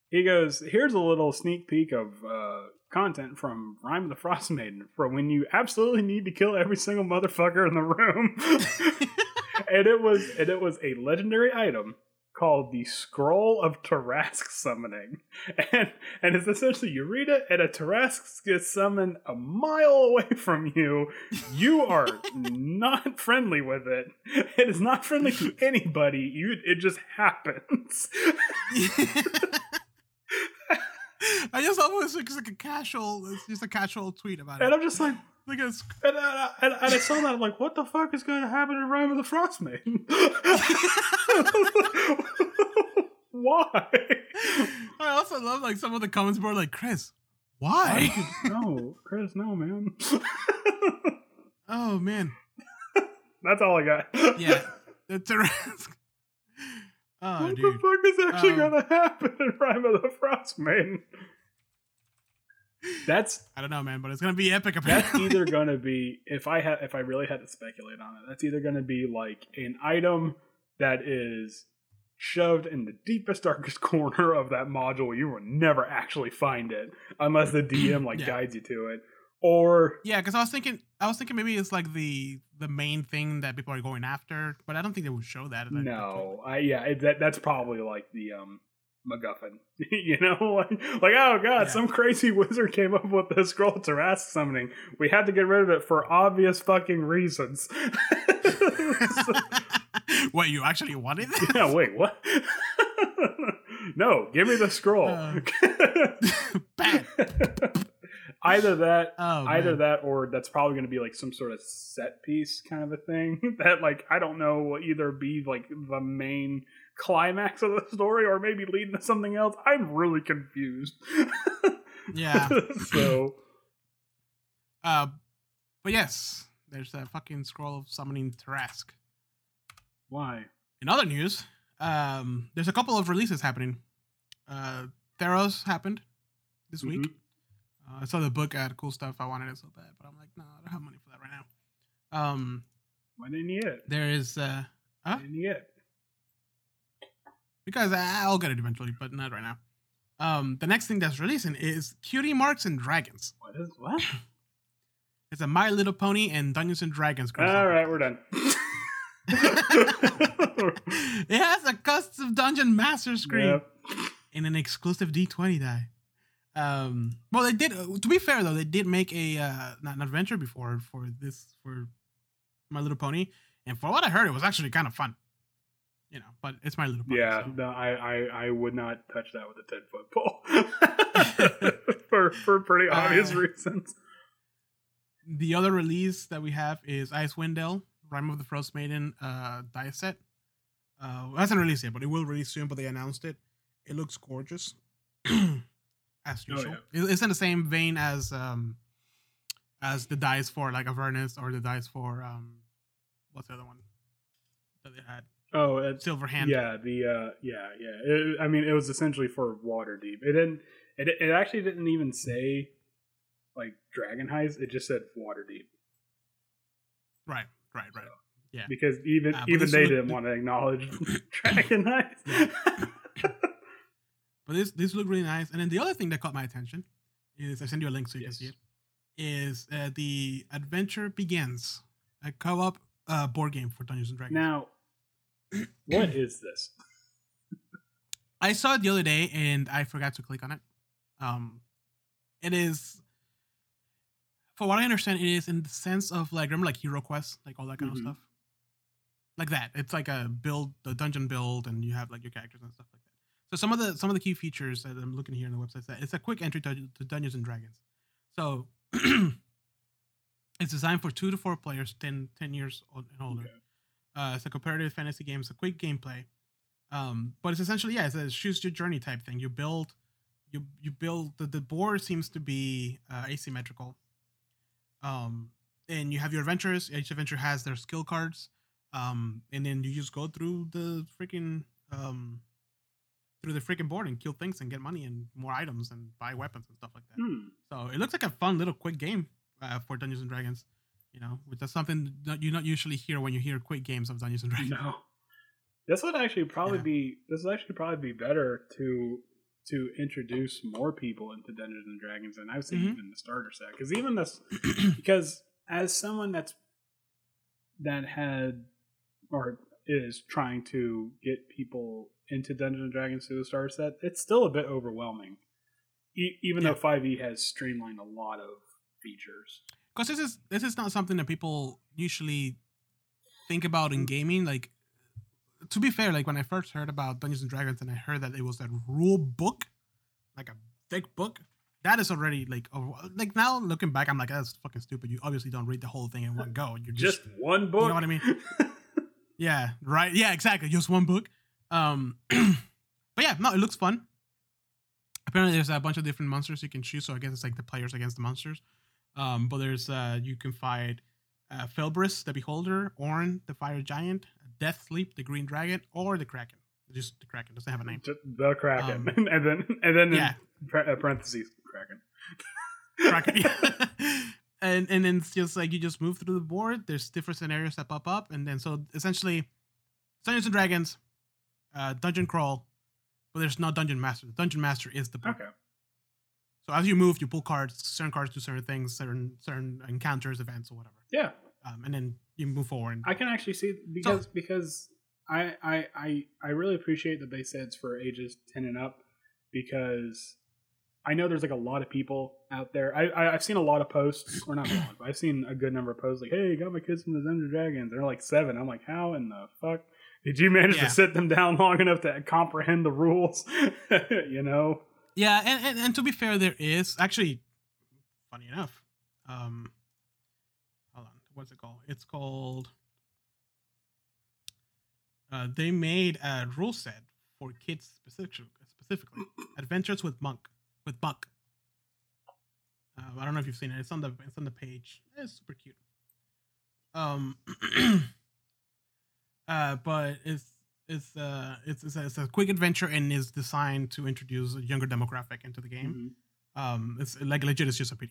He goes, "Here's a little sneak peek of uh, content from Rime of the Frostmaiden for when you absolutely need to kill every single motherfucker in the room." and it was, and it was a legendary item called the Scroll of Tarrasque Summoning, and and it's essentially you read it, and a Tarrasque gets summoned a mile away from you. You are not friendly with it. It is not friendly to anybody. You, it just happens. I just thought it was like, it's like a casual, it's just a casual tweet about it, And. I'm just like, Like it's, and I, and, and I saw that. I'm like, what the fuck is going to happen in Rime of the Frostmaiden? Why? I also love like some of the comments were like, Chris, why? no, Chris, no, man. oh man, That's all I got. yeah, the Tarrasque. Oh what dude, the fuck is actually Um, gonna happen in Rhyme of the Frost Maiden? That's I don't know, man, but it's gonna be epic. that's either gonna be if I had if I really had to speculate on it, that's either gonna be like an item that is shoved in the deepest darkest corner of that module. You will never actually find it unless the DM like Yeah. guides you to it, or yeah, because I was thinking, I was thinking maybe it's like the the main thing that people are going after, but I don't think they would show that. that- no, I yeah, it, that that's probably like the um MacGuffin, you know, like, like oh god, Yeah. some crazy wizard came up with the scroll to Tarrasque summoning. We had to get rid of it for obvious fucking reasons. Wait, you actually wanted that? yeah, wait, what? no, give me the scroll. Uh, either that, Oh, either man. that, or that's probably going to be like some sort of set piece kind of a thing. that like I don't know will either be like the main climax of the story or maybe leading to something else. I'm really confused. Yeah. so Uh, but yes, there's that fucking scroll of summoning Tarrasque. why? In other news, um, there's a couple of releases happening. Uh, Theros happened this week. Mhm. Uh, I saw the book had cool stuff. I wanted it so bad, but I'm like, no, I don't have money for that right now. Um, didn't you it? there is uh, Huh? get it? Because I- I'll get it eventually, but not right now. Um, the next thing that's releasing is Cutie Marks and Dragons. What is what? It's a My Little Pony and Dungeons and Dragons. crossover. All right, we're done. it has a custom dungeon master screen Yep. and an exclusive D20 die. Um, well, they did. To be fair, though, they did make a uh, not an adventure before for this for My Little Pony, and for what I heard, it was actually kind of fun. You know, but it's My Little Pony. Yeah, so- no, I, I, I would not touch that with a ten foot pole for for pretty obvious Uh, reasons. The other release that we have is Icewind Dale, Rhyme of the Frost Maiden uh, die set. Uh, it hasn't released yet, but it will release soon. But they announced it. It looks gorgeous, as Oh, usual. It's in the same vein as um, as the dice for like Avernus or the dice for um, what's the other one that they had? Oh, it's, Silver Hand. yeah, the uh, yeah, yeah. It, I mean, it was essentially for Waterdeep. It didn't. It, it actually didn't even say like Dragon Heist. It just said Waterdeep Right, right, right. Yeah. Because even but even they didn't want to acknowledge Dragon Heist. But this this looked really nice. And then the other thing that caught my attention is I send you a link so you Yes. can see it. Is uh, the Adventure Begins, a co-op uh, board game for Dungeons and Dragons. now, what is this? I saw it the other day and I forgot to click on it. Um, it is, for what I understand, it is in the sense of like remember like Hero Quest, like all that kind Mhm. of stuff, like that. It's like a build, the dungeon build, and you have like your characters and stuff like that. So some of the some of the key features that I'm looking here on the website, that it's a quick entry to, to Dungeons and Dragons. So it's designed for two to four players, 10, 10 years old and older. Okay. Uh, it's a competitive fantasy game. It's a quick gameplay. Um, but it's essentially yeah, it's a choose your journey type thing. You build you you build the, the board seems to be uh, asymmetrical. Um, and you have your adventures. Each adventure has their skill cards. Um, and then you just go through the freaking um through the freaking board and kill things and get money and more items and buy weapons and stuff like that. Hmm. So it looks like a fun little quick game uh, for Dungeons and Dragons. You know, is something that you not usually hear when you hear quick games of Dungeons and Dragons. No. This would actually probably Yeah. be this would actually probably be better to to introduce more people into Dungeons and Dragons than I would say Mhm. even the starter set. Because even this because as someone that's that had or is trying to get people into Dungeons and Dragons through the starter set, it's still a bit overwhelming. E- even Yeah. though 5e has streamlined a lot of features. Because this is this is not something that people usually think about in gaming. Like, to be fair, like when I first heard about Dungeons and Dragons and I heard that it was that rule book, like a thick book, that is already like over- like now looking back, I'm like that's fucking stupid. You obviously don't read the whole thing in one go. You're just, Just one book. you know what I mean? yeah, right. Yeah, exactly. Just one book. Um, but yeah, no, it looks fun. Apparently, there's a bunch of different monsters you can choose. So I guess it's like the players against the monsters. Um, but there's uh, you can fight uh, Felbris, the Beholder, Orn, the Fire Giant, Death Sleep, the Green Dragon, or the Kraken. Just the Kraken doesn't have a name. Just the Kraken, Um, and then and then yeah. in uh, parentheses Kraken. Kraken. and and then it's just like you just move through the board. There's different scenarios that pop up, and then so essentially, Dungeons and Dragons, uh, dungeon crawl, but there's no dungeon master. The dungeon master is the book. Okay. So as you move, you pull cards. Certain cards do certain things, certain certain encounters, events, or whatever. Yeah, Um, and then you move forward. I can actually see because because I, I I I really appreciate that they said it's for ages ten and up because I know there's like a lot of people out there. I, I I've seen a lot of posts, or not a lot, but I've seen a good number of posts like, "Hey, got my kids in the Dungeons and Dragons." They're like seven. I'm like, how in the fuck did you manage Yeah. to sit them down long enough to comprehend the rules? you know. Yeah, and, and and to be fair, there is actually, funny enough, um, hold on, what's it called? It's called. Uh, they made a rule set for kids specific, specifically, Adventures with Monk with Buck. Um, I don't know if you've seen it. It's on the it's on the page. It's super cute. Um, uh, but it's it's uh it's it's a, it's a quick adventure and is designed to introduce a younger demographic into the game. Mhm. Um, it's like legit. It's just a PDF.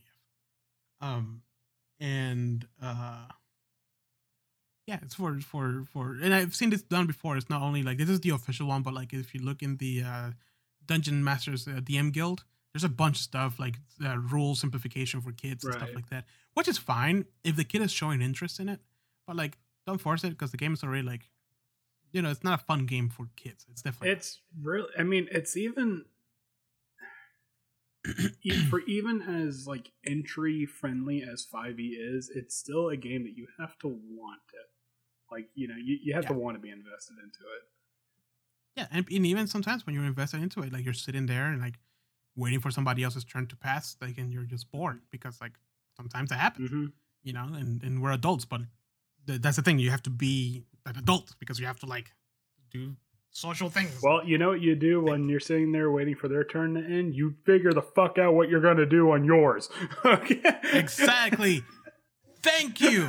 Um, and uh, yeah, it's for for for. And I've seen this done before. It's not only like this is the official one, but like if you look in the uh, Dungeon Masters uh, DM Guild, there's a bunch of stuff like uh, rule simplification for kids and stuff like that, which is fine if the kid is showing interest in it. But like, don't force it because the game is already like, you know, it's not a fun game for kids. It's definitely It's really. I mean, it's even for even as like entry friendly as 5e is, it's still a game that you have to want it. Like you know, you, you have to want to be invested into it. Yeah, and, and even sometimes when you're invested into it, like you're sitting there and like waiting for somebody else's turn to pass, like and you're just bored because like sometimes it happens, Mm-hmm. you know, and, and we're adults, but th- that's the thing, you have to be an adult because you have to like do social things. Well, you know what you do when you're sitting there waiting for their turn to end? You figure the fuck out what you're gonna do on yours. okay. exactly. Thank you.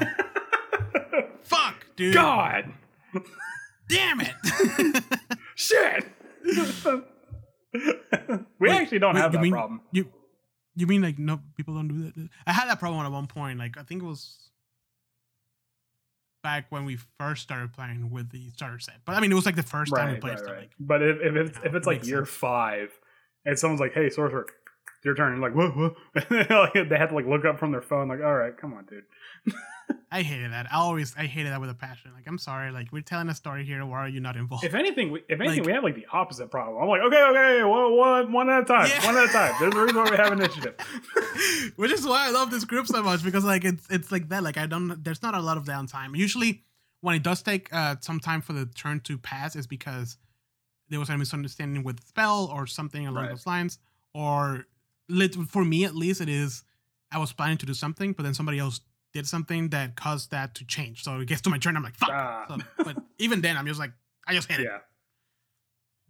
Fuck, dude. God. damn it. Shit. we Wait, actually don't wait, have you that mean- problem. You you mean like no people don't do that? I had that problem at one point. Like I think it was back when we first started playing with the starter set. But I mean, it was like the first time we played stuff. Like, But if, if it's you know, if it's like year sense. five, and someone's like, "Hey, sorcerer, your turn," and like, "What? What?" Like, they have to like look up from their phone, like, "All right, come on, dude." I hated that. I always I hated that with a passion. Like I'm sorry. Like we're telling a story here. Why are you not involved? If anything, we, if anything, Like- we have like the opposite problem. I'm like, okay, okay, one, one, one at a time, Yeah. one at a time. There's a reason why we have initiative. Which is why I love this group so much because like it's it's like that. Like I don't. There's not a lot of downtime. Usually, when it does take uh, some time for the turn to pass, is because there was a misunderstanding with spell or something along Right. those lines. Or lit, for me at least, it is I was planning to do something, but then somebody else did something that caused that to change. So it gets to my turn, I'm like fuck. Ah. So, but even then, I'm just like I just hit it. yeah,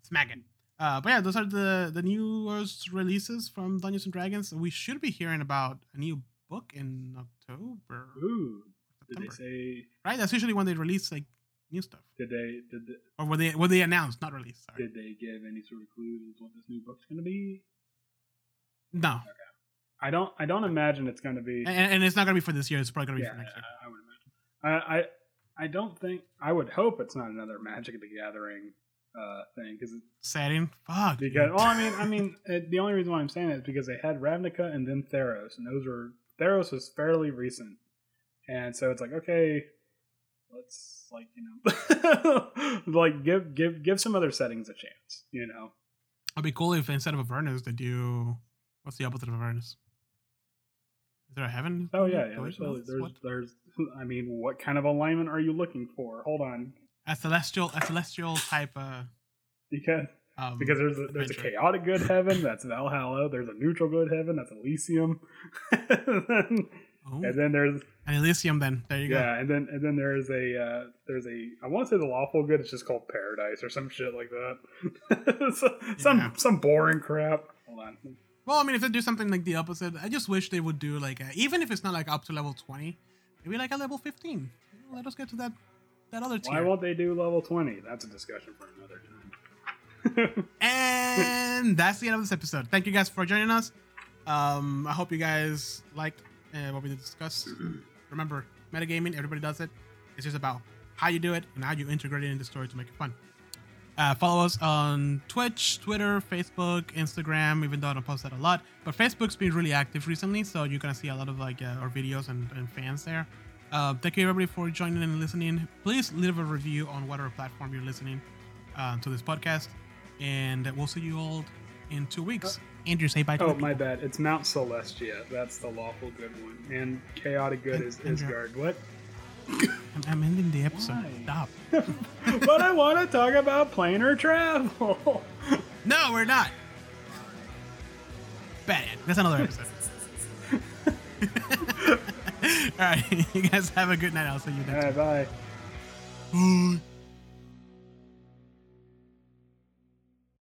smack it. Uh, but yeah, those are the the newest releases from Dungeons and Dragons. We should be hearing about a new book in October, Ooh, did they say? right? That's usually when they release like new stuff, Did they? Did they, or were they when they announce, not released. Sorry, did they give any sort of clues what this new book's going to be? no, I don't. I don't imagine it's going to be. and, and it's not gonna be for this year. It's probably gonna be yeah, for next year. I would imagine. I, I I don't think. I would hope it's not another Magic the Gathering uh, thing because Setting, fuck. because dude. well, I mean, I mean, it, the only reason why I'm saying it is because they had Ravnica and then Theros, and those were Theros was fairly recent, and so it's like okay, let's like you know, like give give give some other settings a chance, you know. It'd be cool if instead of Avernus they do what's the opposite of Avernus? Is there a heaven? Oh yeah, yeah. There's, There's, there's, there's, I mean, what kind of alignment are you looking for? Hold on, a celestial, a celestial type. Uh, because um, because there's a, there's a chaotic good heaven that's Valhalla. There's a neutral good heaven that's Elysium, and, then, Ooh, and then there's an Elysium. Then there you go. yeah, and then and then there's a uh, there's a I want to say the lawful good. It's just called paradise or some shit like that. So- some some boring crap. Hold on. Well, I mean, if they do something like the opposite, I just wish they would do like a, even if it's not like up to level twenty, maybe like a level fifteen. Let us get to that that other team. Why won't they do level twenty? That's a discussion for another time. And that's the end of this episode. Thank you guys for joining us. Um, I hope you guys liked uh, what we discussed. Remember, metagaming, everybody does it. It's just about how you do it and how you integrate it in the story to make it fun. Uh, follow us on Twitch, Twitter, Facebook, Instagram, even though I don't post that a lot. But Facebook's been really active recently, so you're gonna see a lot of like uh, our videos and, and fans there. Uh, thank you everybody for joining and listening. Please leave a review on whatever platform you're listening uh, to this podcast, and we'll see you all in two weeks. Andrew, say bye to oh my bad. It's Mount Celestia. That's the lawful good one, and chaotic good And- is Ysgard. What? I'm, ending the episode. Why? Stop. but I want to talk about planar travel. No, we're not. Bad. That's another episode. All right, you guys have a good night. I'll see you next. All right, bye. Bye.